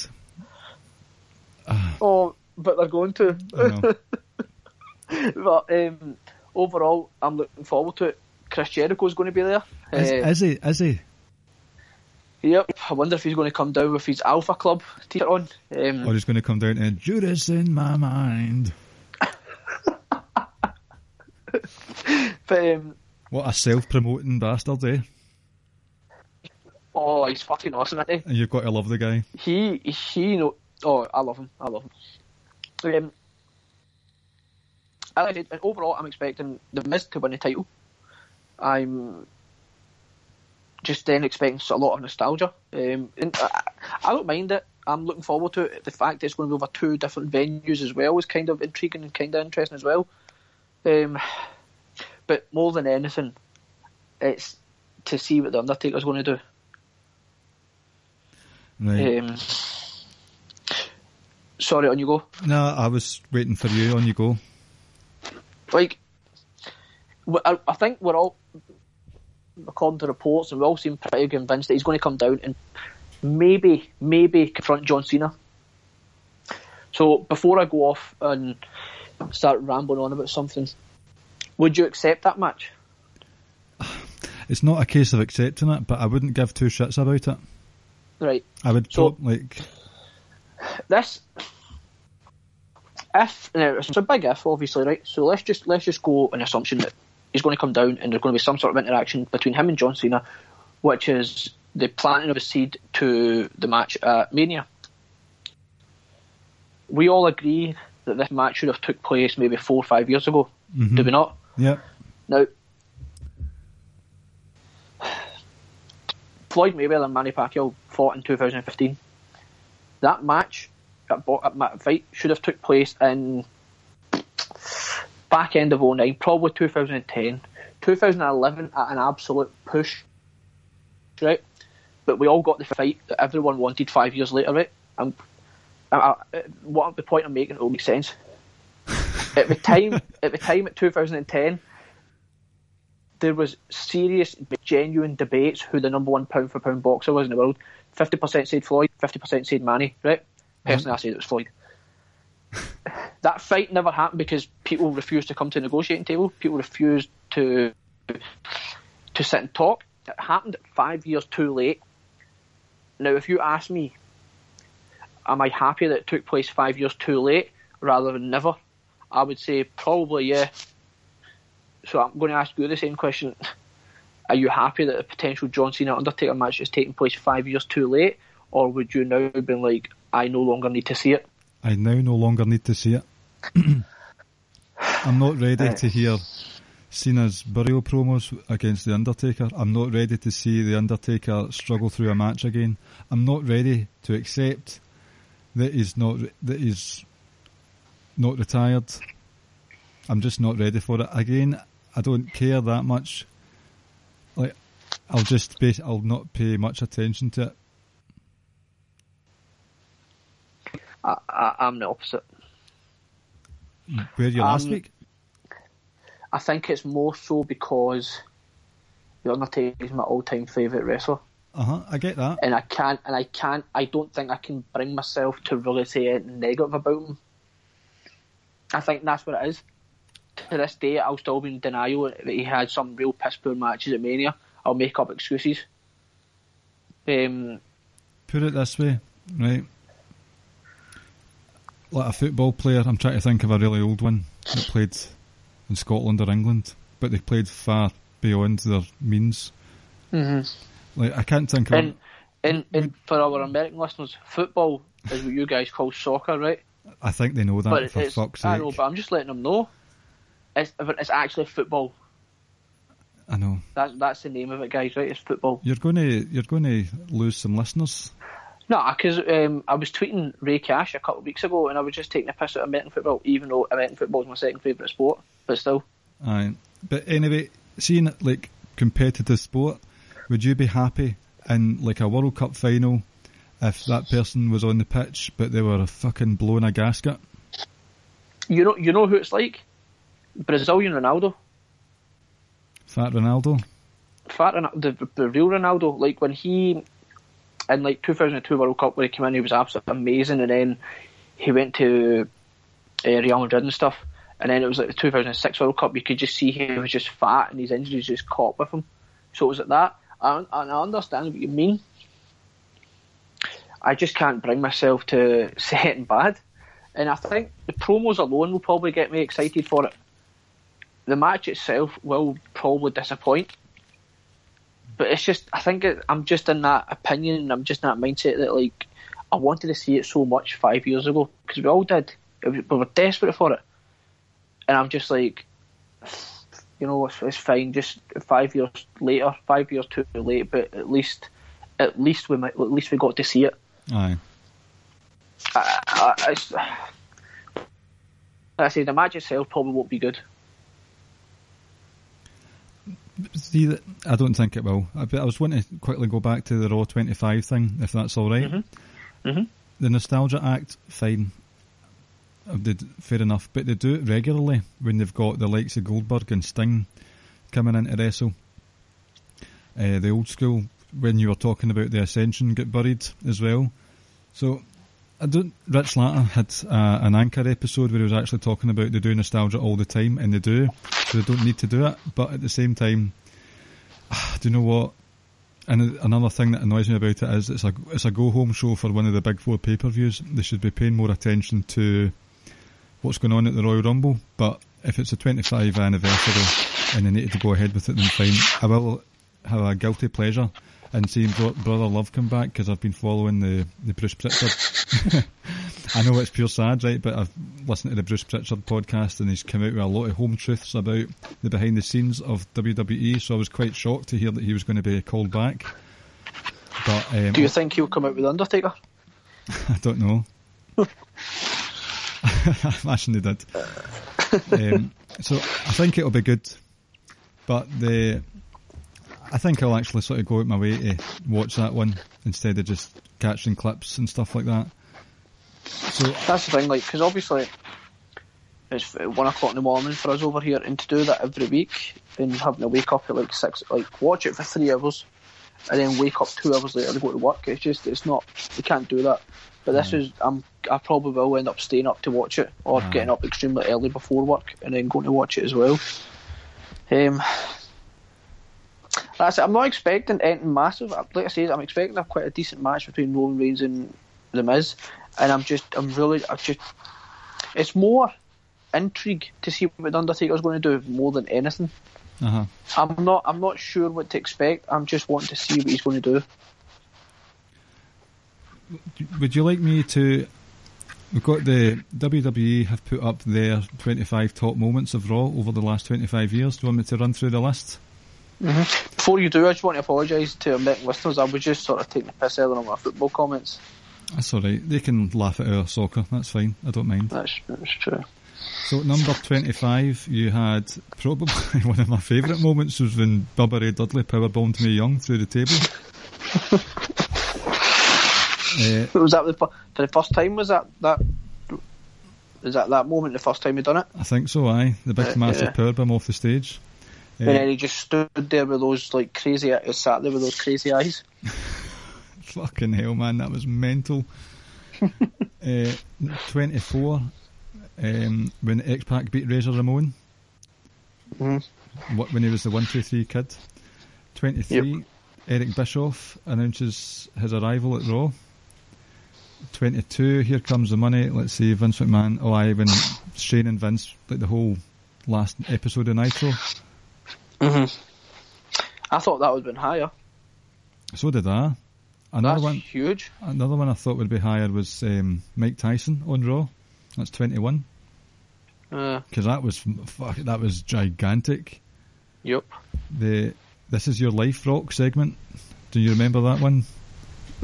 Oh, but they're going to. I know. <laughs> But um, overall, I'm looking forward to it. Chris Jericho's going to be there. Is, Uh, is he? Is he? Yep. I wonder if he's going to come down with his Alpha Club t-shirt on. Um, Or he's going to come down and Judas in my mind. <laughs> but um, What a self-promoting bastard, eh? oh, he's fucking awesome, isn't he? And you've got to love the guy. He he know. Oh, I love him. I love him. Um, I like it, and overall, I'm expecting the Miz to win the title. I'm just then expecting a lot of nostalgia. Um, and I, I don't mind it. I'm looking forward to it. The fact that it's going to be over two different venues as well is kind of intriguing and kind of interesting as well. Um, but more than anything, it's to see what the Undertaker's going to do. Right. Um, sorry, on you go. no, I was waiting for you. On you go. Like, I think we're all, according to reports, and we all seem pretty convinced that he's going to come down and maybe, maybe confront John Cena. So before I go off and start rambling on about something, would you accept that match? <sighs> It's not a case of accepting it, but I wouldn't give two shits about it. Right. I would So- like this if now it's a big if obviously right so let's just let's just go an assumption that he's going to come down and there's going to be some sort of interaction between him and John Cena which is the planting of a seed to the match at Mania we all agree that this match should have took place maybe four or five years ago Mhm. do we not yeah. now Floyd Mayweather and Manny Pacquiao fought in 2015 that match that, bo- that fight should have took place in back end of 09, probably 2010, 2011 at an absolute push, right? But we all got the fight that everyone wanted five years later, right? And I, I, what the point I'm making It will make sense. <laughs> at the time, at the time at 2010, there was serious, genuine debates who the number one pound for pound boxer was in the world. Fifty percent said Floyd, fifty percent said Manny. Right? Personally, I said it was Floyd. <laughs> that fight never happened because people refused to come to the negotiating table. People refused to to sit and talk. It happened five years too late. Now, if you ask me, am I happy that it took place five years too late rather than never? I would say probably yeah. So I'm going to ask you the same question. Are you happy that a potential John Cena Undertaker match is taking place five years too late, or would you now have been like, I no longer need to see it? I now no longer need to see it. <clears throat> I'm not ready to hear Cena's burial promos against The Undertaker. I'm not ready to see The Undertaker struggle through a match again. I'm not ready to accept that he's not that he's not retired. I'm just not ready for it. Again, I don't care that much. I'll just pay, I'll not pay much attention to it. I, I, I'm the opposite. Where were you last Um, week? I think it's more so because The Undertaker is my all-time favourite wrestler, Uh huh. I get that. and I can't, and I can't, I don't think I can bring myself to really say anything negative about him. I think that's what it is. To this day, I'll still be in denial that he had some real piss poor matches at Mania. I'll make up excuses. Um, Put it this way, right? Like a football player, I'm trying to think of a really old one that played in Scotland or England, but they played far beyond their means. Hmm. Like I can't think of. and, and, and for our American listeners, football is what you guys call soccer, right? I think they know that but for it's, fuck's I know, but I'm just letting them know. It's, it's actually football. I know That's that's the name of it, guys. Right? It's football. you're going to you're going to lose some listeners. No, because um, I was tweeting Ray Cash a couple of weeks ago, and I was just taking a piss at American football, even though American football is my second favourite sport. But still, Aye. But anyway, seeing it like competitive sport, would you be happy in like a World Cup final if that person was on the pitch but they were fucking blowing a gasket? you know, you know who it's like. Brazilian Ronaldo, Fat Ronaldo. fat Ronaldo, the, the real Ronaldo. Like when he in like 2002 World Cup, when he came in, he was absolutely amazing, and then he went to uh, Real Madrid and stuff. And then it was like the 2006 World Cup. You could just see he was just fat, and his injuries just caught with him. So it was like that. And I understand what you mean. I just can't bring myself to <laughs> say it in bad. And I think the promos alone will probably get me excited for it. The match itself will probably disappoint. But it's just, I think it, I'm just in that opinion, I'm just in that mindset that, like, I wanted to see it so much five years ago, because we all did. We were desperate for it. And I'm just like, you know, it's, it's fine. Just five years later, five years too late, but at least, at least we might, at least we got to see it. Aye. I, I, I, I say the match itself probably won't be good. See, that I don't think it will. I, I was wanting to quickly go back to the Raw 25 thing, if that's all right. Mm-hmm. Mm-hmm. The Nostalgia Act, fine. They, fair enough, but they do it regularly when they've got the likes of Goldberg and Sting coming in to wrestle. Uh, the old school, when you were talking about the Ascension, get buried as well. So, I don't. Rich Latta had uh, an anchor episode where he was actually talking about they do nostalgia all the time, and they do, so they don't need to do it. But at the same time, <sighs> do you know what? And another thing that annoys me about it is it's a it's a go home show for one of the big four pay per views. They should be paying more attention to what's going on at the Royal Rumble. But if it's a 25 anniversary and they need to go ahead with it, then fine. I will have a guilty pleasure in seeing Brother Love come back because I've been following the, the Bruce Pritchard. <laughs> I know it's pure sad, right? But I've listened to the Bruce Pritchard podcast and he's come out with a lot of home truths about the behind the scenes of WWE. So I was quite shocked to hear that he was going to be called back. But um, do you think he'll come out with Undertaker? <laughs> I don't know. <laughs> I imagine they did. Um, so I think it'll be good, but the I think I'll actually sort of go out my way to watch that one instead of just catching clips and stuff like that. So that's the thing, like, because obviously it's one o'clock in the morning for us over here, and to do that every week and having to wake up at like six, like watch it for three hours, and then wake up two hours later to go to work. It's just, it's not, you can't do that. But this mm. is, I'm, I probably will end up staying up to watch it, or mm. getting up extremely early before work and then going to watch it as well. Um, that's it. I'm not expecting anything massive. Like I said, I'm expecting a quite a decent match between Roman Reigns and The Miz, and I'm just, I'm really, I just, it's more intrigue to see what Undertaker's going to do more than anything. Uh-huh. I'm not, I'm not sure what to expect. I'm just wanting to see what he's going to do. Would you like me to? We've got the WWE have put up their 25 top moments of Raw over the last 25 years. Do you want me to run through the list? Mm-hmm. Before you do, I just want to apologise to American listeners. I was just sort of taking the piss out of my football comments. That's all right. They can laugh at our soccer. That's fine. I don't mind. That's, that's true. So number 25, you had probably <laughs> one of my favourite moments was when Bubba Ray Dudley powerbombed Mae Young through the table. uh, <laughs> was that the, for the first time? Was that that? Was that that moment the first time you done it? I think so. Aye, the big uh, massive yeah. powerbomb off the stage. And then he just stood there with those like crazy, he sat there with those crazy eyes. <laughs> <laughs> Fucking hell, man, that was mental. uh, <laughs> 24, um, when X Pac beat Razor Ramon. Mm-hmm. What, when he was the 123 kid. 23, yep. Eric Bischoff announces his arrival at Raw. 22, here comes the money. Let's see, Vince McMahon. Oh, I when Shane and Vince, like the whole last episode of Nitro. Mm-hmm. I thought that would have been higher. So did I. Another That's one, huge. Another one I thought would be higher was um, Mike Tyson on Raw. That's twenty one. Because uh, that was fuck, that was gigantic. Yep. The this is your life rock segment. Do you remember that one?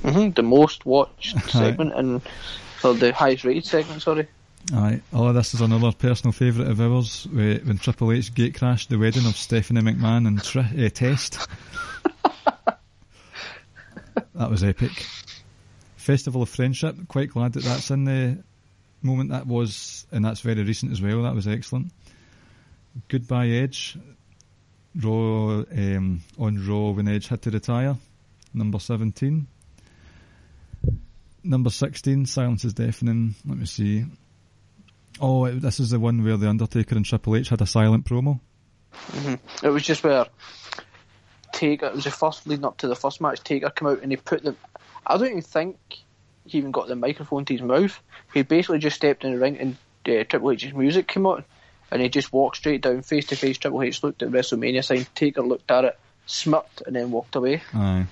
Mm-hmm. The most watched <laughs> segment and or the highest rated segment. Sorry. Aye. Oh, this is another personal favourite of ours when Triple H gate crashed the wedding of Stephanie McMahon and Tri- uh, Test. That was epic. Festival of Friendship. Quite glad that that's in the moment that was, and that's very recent as well. That was excellent. Goodbye Edge. Raw um, on Raw when Edge had to retire. Number seventeen. number 16, Silence is Deafening. Let me see. Oh, this is the one where The Undertaker and Triple H had a silent promo. It was just where Taker. It was the first leading up to the first match. Taker came out and he put the. I don't even think he even got the microphone to his mouth. He basically just stepped in the ring and uh, Triple H's music came on, and he just walked straight down face to face. Triple H looked at the WrestleMania sign. Taker looked at it, smirked, and then walked away. Aye.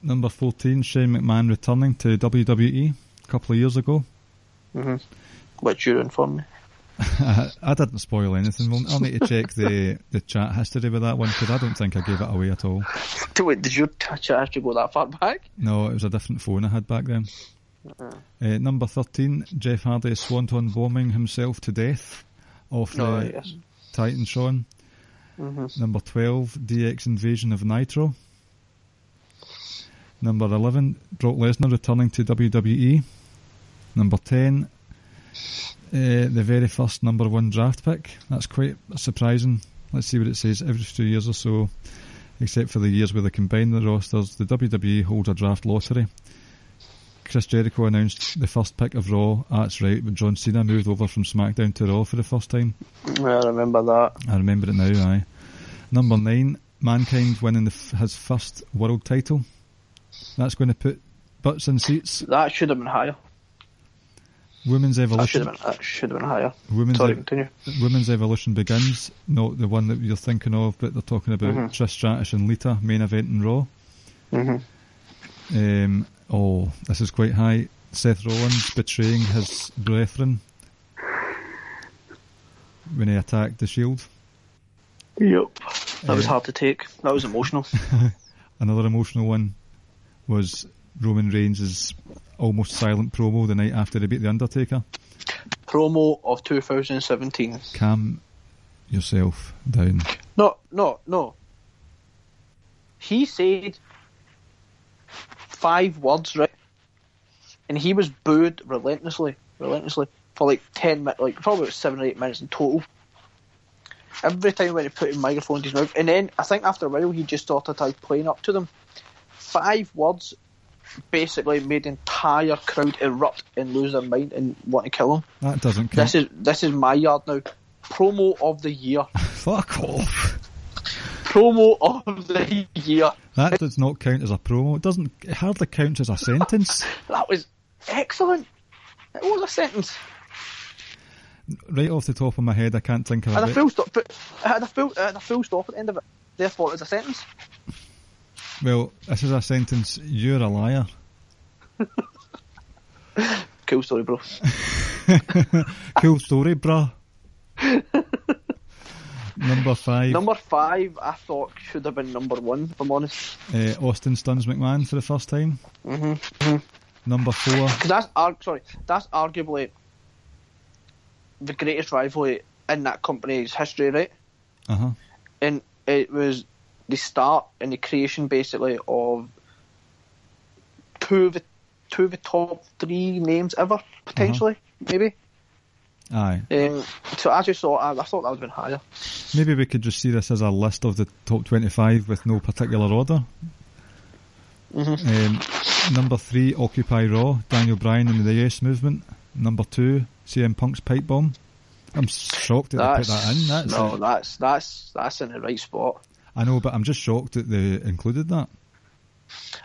Number 14, Shane McMahon returning to WWE a couple of years ago. Which you informed me. <laughs> I, didn't spoil anything. We'll, I'll need to check the, the chat history with that one because I don't think I gave it away at all. Wait, did your touch actually go that far back? No, it was a different phone I had back then. Uh, number 13, Jeff Hardy swanton bombing himself to death off No, the yes. TitanTron. Number 12, DX Invasion of Nitro. Number 11, Brock Lesnar returning to WWE. Number 10, uh, the very first number one draft pick. That's quite surprising. Let's see what it says. Every two years or so, except for the years where they combine the rosters, the WWE holds a draft lottery. Chris Jericho announced the first pick of Raw. That's right, when John Cena moved over from SmackDown to Raw for the first time. I remember that. I remember it now, aye. Number nine, Mankind winning the f- his first world title. That's going to put butts in seats. That should have been higher. Women's That should Evolution. have been. That should have been higher. Women's, Sorry, continue. Women's Evolution begins. Not the one that you're thinking of, but they're talking about Trish Stratus and Lita main event in Raw. Mhm. Um, oh, this is quite high. Seth Rollins betraying his brethren when he attacked the Shield. Yep. That was Uh, hard to take. That was emotional. <laughs> Another emotional one was Roman Reigns' almost silent promo the night after he beat The Undertaker. Promo of 2017. Calm yourself down. No, no, no. He said five words, right? And he was booed relentlessly, relentlessly for like ten minutes, like probably about seven or eight minutes in total. Every time when he put his microphone to his mouth, and then I think after a while he just started like playing up to them. Five words basically made the entire crowd erupt and lose their mind and want to kill him. That doesn't count. This is this is my yard now. Promo of the year. <laughs> Fuck off. Promo of the year. That does not count as a promo. It doesn't. It hardly counts as a sentence. <laughs> That was excellent. It was a sentence. Right off the top of my head, I can't think of it. And a full stop. But it had a full, it had a full stop at the end of it. Therefore, it's a sentence. Well, this is a sentence. You're a liar. <laughs> Cool story, bro. <laughs> Cool story, bro. <laughs> Number five, Number five, I thought should have been number one. If I'm honest, uh, Austin stuns McMahon for the first time. Mm-hmm. Number four, because that's ar- sorry, that's arguably the greatest rivalry in that company's history, right? uh huh. and it was the start and the creation basically of two of the two of the top three names ever potentially maybe. Aye. Um, so I just thought I, I thought that would have been higher. Maybe we could just see this as a list of the top 25 with no particular order. Um, number three, Occupy Raw, Daniel Bryan and the Yes Movement. Number two, CM Punk's Pipe Bomb. I'm shocked that they put that in. That's no, uh, that's that's that's in the right spot. I know, but I'm just shocked that they included that.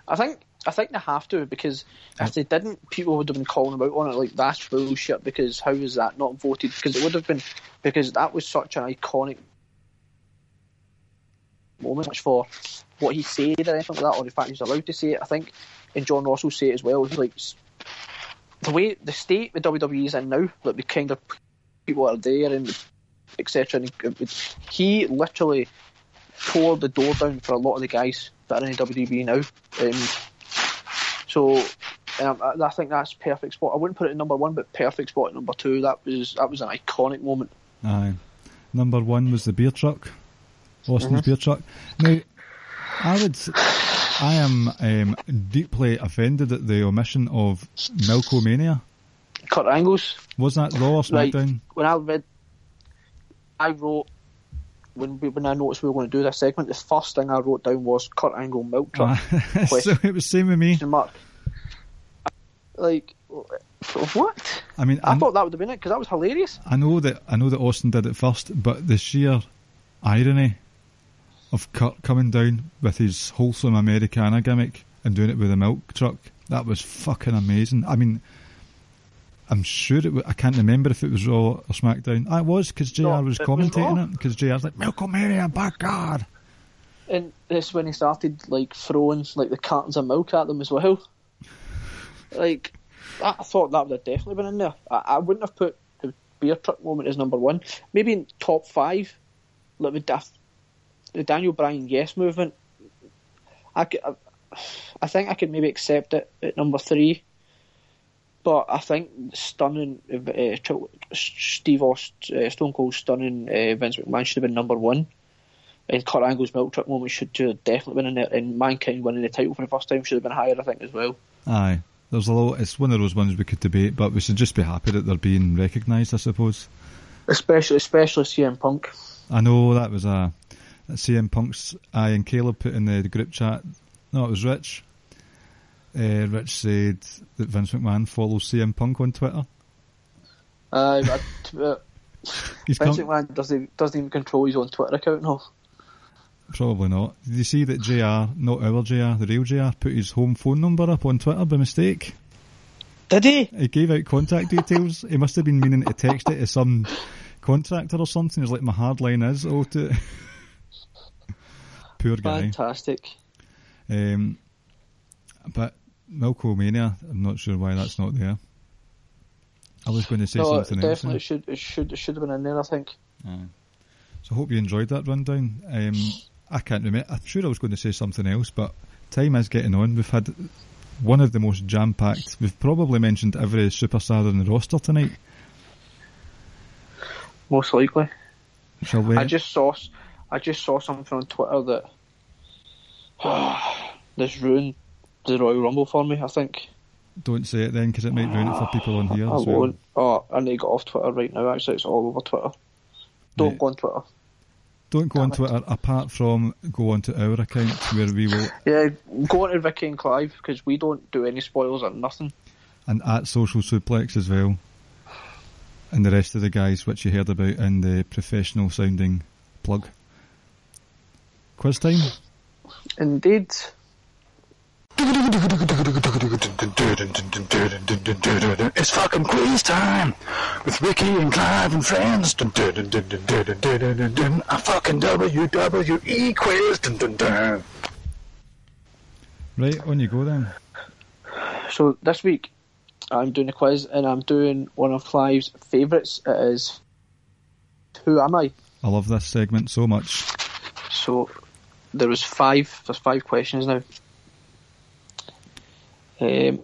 I think I think they have to because if they didn't, people would have been calling about on it like that's bullshit. Because how is that not voted? Because it would have been because that was such an iconic moment for what he said or anything like that, or the fact he's allowed to say it. I think, and John Ross will say it as well. Like the way the state the WWE is in now, like the kind of people are there and etc. He literally tore the door down for a lot of the guys that are in WWE now. Um, so um, I, I think that's perfect spot. I wouldn't put it at number one, but perfect spot at number two. That was that was an iconic moment. Aye. Number one was the beer truck, Austin's beer truck. Now, I would, I am um, deeply offended at the omission of Milkomania. Kurt Angle's Was that Raw or Right. When I read, I wrote when we, when I noticed we were going to do this segment. The first thing I wrote down was Kurt Angle milk truck. <laughs> so it was same with me. mark. Like, what? I mean, I I, thought that would have been it because that was hilarious. I know that I know that Austin did it first, but the sheer irony of Kurt coming down with his wholesome Americana gimmick and doing it with a milk truck, that was fucking amazing. I mean, I'm sure it. wa- I can't remember if it was Raw or SmackDown. Ah, I was because JR No, was was commentating it because JR's like Milkomania, by God. And that's when he started like throwing like the cartons of milk at them as well. Like, I thought that would have definitely been in there. I, I wouldn't have put the beer truck moment as number one. Maybe in top five, like Daf- the Daniel Bryan yes movement. I could, I, I think I could maybe accept it at number three. But I think stunning uh, Steve Aust, uh, Stone Cold stunning uh, Vince McMahon should have been number one. And Kurt Angle's milk truck moment should have definitely been in there. And Mankind winning the title for the first time should have been higher, I think, as well. Aye, there's a lot. It's one of those ones we could debate, but we should just be happy that they're being recognised. I suppose. Especially, especially CM Punk. I know that was a that CM Punk's I and Caleb put in the, group chat. No, it was Rich. Uh, Rich said that Vince McMahon follows CM Punk on Twitter. Uh, but, <laughs> Vince come, McMahon doesn't, doesn't even control his own Twitter account now. probably not. Did you see that JR, not our JR, the real JR, put his home phone number up on Twitter by mistake? Did he? He gave out contact details. he must have been meaning to text it to some contractor or something. He's like, my hard line is oh to. <laughs> Poor guy. Fantastic. Um, but Milkomania, I'm not sure why that's not there. I was going to say No, it something else. definitely there. should, it should, it should have been in there, I think. Aye. So I hope you enjoyed that rundown. Um, I can't remember. I'm sure I was going to say something else, but time is getting on. We've had one of the most jam-packed. We've probably mentioned every superstar in the roster tonight. Most likely. Shall we? I just saw, I just saw something on Twitter that <sighs> this ruined the Royal Rumble for me. I think. Don't say it then, because it might ruin it for people on here I as well. won't. Oh, I need to get off Twitter right now. Actually, it's all over Twitter. Don't Right. go on Twitter. Don't go on Damn it. Twitter apart from go onto our account where we will Yeah, go on to Ricky and Clive because we don't do any spoilers or nothing. and at Social Suplex as well. And the rest of the guys which you heard about in the professional sounding plug. Quiz time? Indeed. It's fucking quiz time with Ricky and Clive and friends. A fucking WWE quiz. Right, on you go then. So this week, I'm doing a quiz and I'm doing one of Clive's favourites. It is Who Am I? I love this segment so much. So there was five. There's five questions now. Um,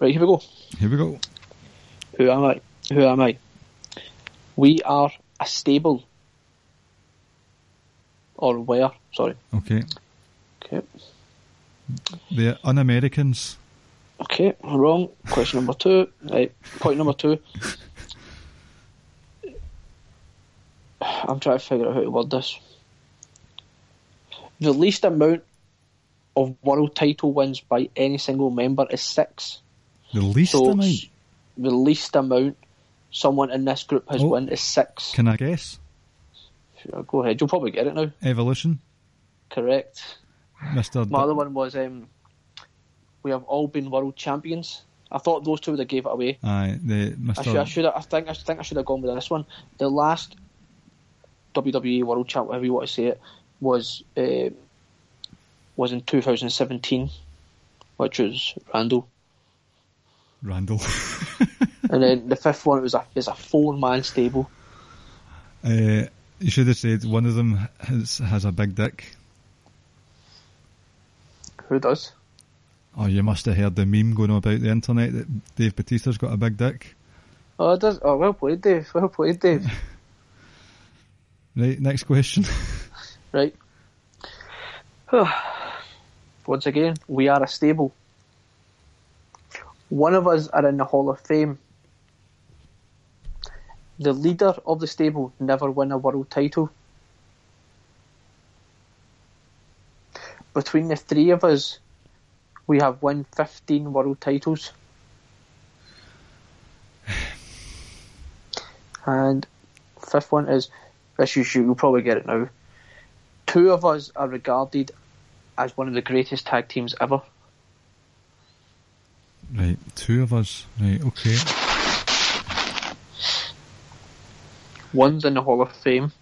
right here we go. Here we go. Who am I? Who am I? We are a stable. Or where? Sorry. Okay. Okay. The Un-Americans. Okay, wrong. Question number two. Right. Point number two. I'm trying to figure out how to word this. The least amount of world title wins by any single member is six. The least So amount. the least amount someone in this group has Oh. won is six. Can I guess? Sure, Go ahead. You'll probably get it now. Evolution. Correct. Mr. My other one was um, we have all been world champions. I thought those two would have gave it away. Aye, the I should, I should, I think, I think I should have gone with this one. The last WWE World Champ, whatever you want to say it, was uh, was in 2017, which was Randall. Randall. <laughs> And then the fifth one was a is a four man stable. uh, you should have said one of them has, has a big dick. Who does? Oh, you must have heard the meme going about the internet that Dave Batista's got a big dick. Oh, it does. Oh, well played, Dave. Well played, Dave. <laughs> Right, next question. <laughs> right. <sighs> Once again, we are a stable. One of us are in the Hall of Fame. The leader of the stable never won a world title. Between the three of us, We have won 15 world titles. And fifth one is this you should you'll probably get it now. Two of us are regarded as one of the greatest tag teams ever. Right, two of us. Right, okay. One's in the Hall of Fame.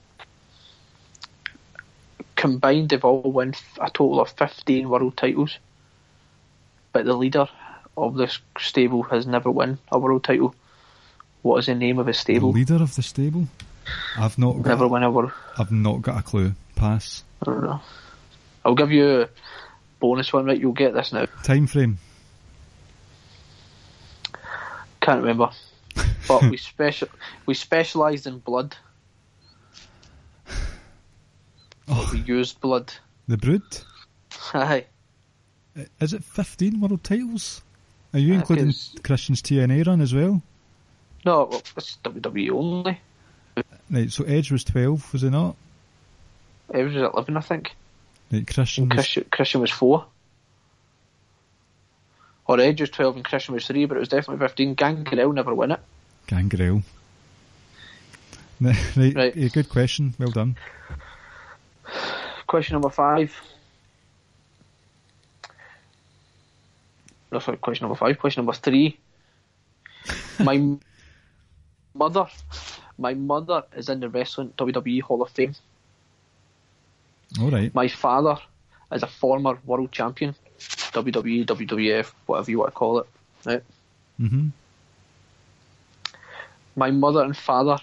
Combined, they've all won a total of 15 world titles. But the leader of this stable has never won a world title. What is the name of his The stable? leader of the stable. I've not got. Never won a world. I've not got a clue. Pass. I don't know. I'll give you a bonus one, right? You'll get this now. Time frame. Can't remember. <laughs> But we special we specialised in blood. Oh, We used blood. the Brood. Aye. Is it 15 world titles? Are you Uh, including Christian's TNA run as well? No, well, it's WWE only. Right, so Edge was 12, was he not? Edge was at 11, I think. Right, Christian Christian, Christian was 4. Or Edge was 12 and Christian was 3, but it was definitely 15. Gangrel never won it. Gangrel. <laughs> <laughs> right, Right. eh, good question. Well done. Question number 5. No, sorry, question number 5. Question number 3. <laughs> My mother, my mother is in the Wrestling WWE Hall of Fame. All right. My father is a former world champion, WWE, WWF, whatever you want to call it. Right? hmm My mother and father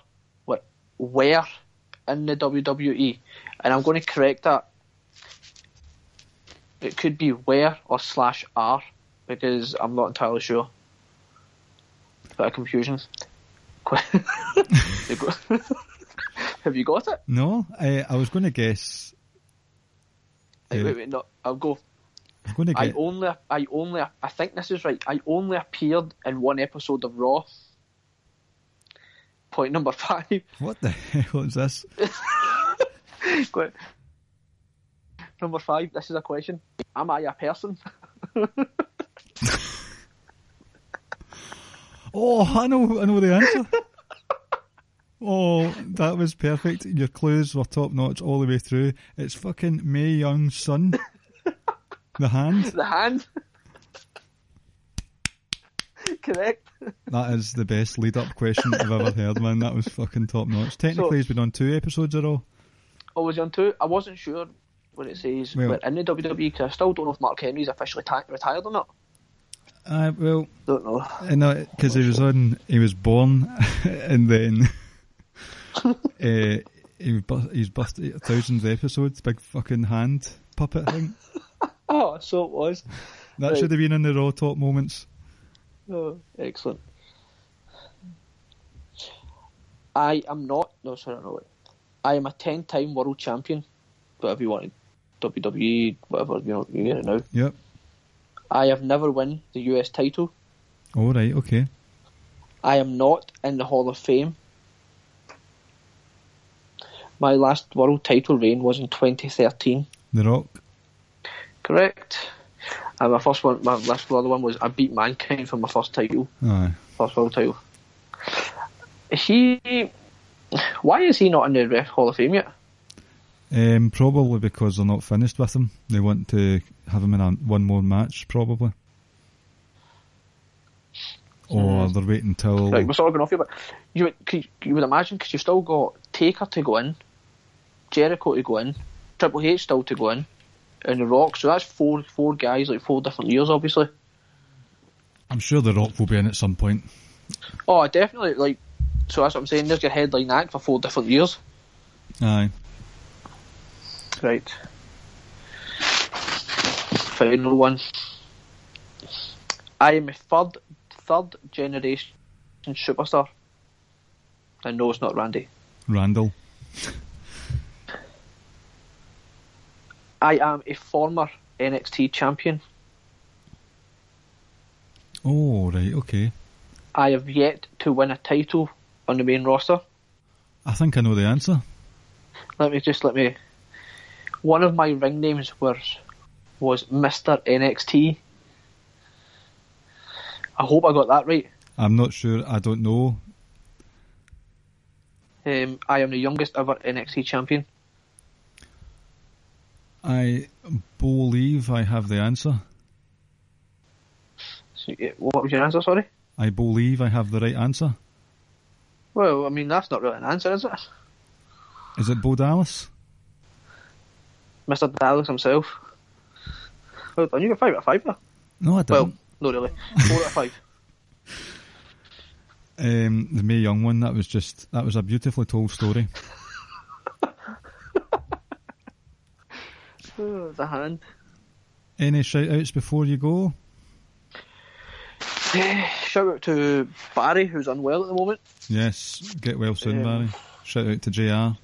were, were in the WWE, and I'm going to correct that. It could be where or slash are because I'm not entirely sure. Bit of confusion. <laughs> <laughs> Have you got it? No, I, I was going to guess. Wait, wait, wait, no. I'll go. I was going to I only, I only, I think this is right. I only appeared in one episode of Raw. Point number <laughs> five. What the hell is this? <laughs> Number five. This is a question. Am I a person? <laughs> Oh, I know, I know the answer. Oh, that was perfect. Your clues were top notch all the way through. It's fucking Mae Young's son. <laughs> The hand. The hand. Correct. That is the best lead up question I've ever heard, man. That was fucking top notch. Technically, So- he's been on two episodes at all. I was on two. I wasn't sure when it says Well- we're in the WWE because I still don't know if Mark Henry's officially ti retired or not. Uh, well, Don't know. I know because he was on. He was born, <laughs> and then <laughs> uh, he was bu- he's busted thousands of episodes. Big fucking hand puppet thing. <laughs> Oh, so it was. That Right. should have been in the raw top moments. Oh, excellent. I am not. No, sorry, no. Wait. I am a ten-time world champion. Whatever you want, WWE, whatever you know, you get it now. Yep. I have never won the US title. All right. Okay. I am not in the Hall of Fame. My last world title reign was in 2013. The Rock. Correct. And my first one, my last other one was I beat Mankind for my first title, Aye. first world title. He, why is he not in the Ref Hall of Fame yet? Um, probably because they're not finished with him. They want to have him in a, one more match, probably. Or they're waiting until. Like we're sort of going off here, but you you would imagine because you've still got Taker to go in, Jericho to go in, Triple H still to go in, and The Rock. So that's four four guys, like four different years, obviously. I'm sure The Rock will be in at some point. Oh, definitely. Like, so that's what I'm saying. There's your headline act for four different years. Aye. Right. Final one. I am a third third generation superstar. I know it's not Randy. Randall. I am a former NXT champion. Oh, right. Okay. I have yet to win a title on the main roster. I think I know the answer. Let me just let me. One of my ring names was was Mister NXT. I hope I got that right. I'm not sure. I don't know. Um, I am the youngest ever NXT champion. I believe I have the answer. So, what was your answer? Sorry. I believe I have the right answer. Well, I mean that's not really an answer, is it? Is it Bo Dallas? Mr. Dallas himself. Well done. You got five out of five there. No, I Well, didn't. no, really. <laughs> Four out of five. Um, the Mae Young one. That was just that was a beautifully told story. Oh, the hand. Any shout outs before you go? <sighs> Shout out to Barry, who's unwell at the moment. Yes, get well soon, Um, Barry. Shout out to JR.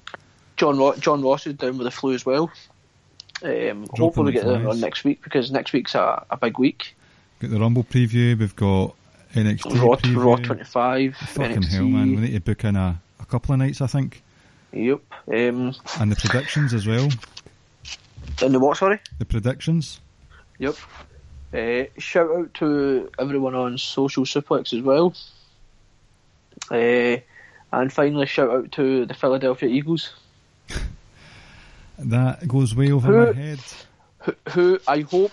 John Ro- John Ross is down with the flu as well. Um, hopefully we the get them flies. on next week because next week's a, a big week. Got the Rumble preview. We've got NXT Raw, preview. Raw 25, Fucking NXT. hell, man! We need to book in a, a couple of nights, I think, Yep. Um, and the predictions as well. and the what, sorry? The predictions. Yep. Uh, shout out to everyone on Social Suplex as well. Uh, and finally, shout out to the Philadelphia Eagles, <laughs> That goes way over Who- my head. who, who I hope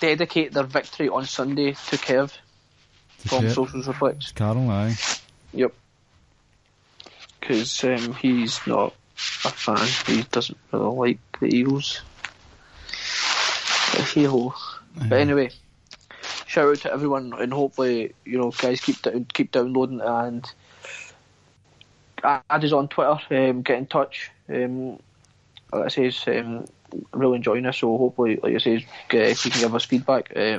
dedicate their victory on Sunday to Kev To from. Social Suplex. Carol, aye. Yep. Because um, he's not a fan. He doesn't really like the Eagles. But hey-ho. But anyway, shout out to everyone, and hopefully, you know, guys keep down, keep downloading and add us on Twitter. Um, get in touch. Um, like I say, um, really enjoying this. So hopefully, like I say, if you can give us feedback, uh,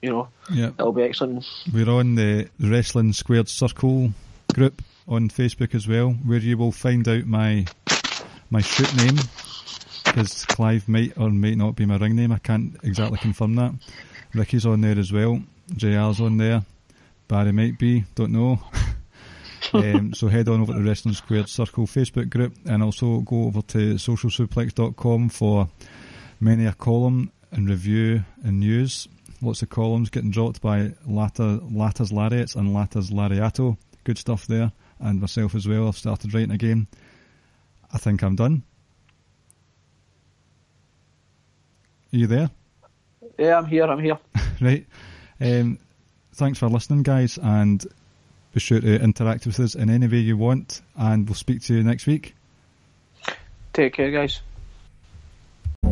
you know, Yeah, that'll be excellent. we're on the Wrestling Squared Circle group on Facebook as well, where you will find out my my shoot name because Clive might or might not be my ring name. I can't exactly confirm that. Ricky's on there as well. JR's on there. Barry might be, don't know. <laughs> um, so head on over to the Wrestling Squared Circle Facebook group and also go over to socialsuplex.com for many a column and review and news. Lots of columns getting dropped by Lata, Latas Lariats and Latas Lariato. Good stuff there. And myself as well. I've started writing again. I think I'm done. Are you there? Yeah, I'm here. I'm here. <laughs> right. Um, thanks for listening, guys, and be sure to interact with us in any way you want, and we'll speak to you next week. Take care, guys.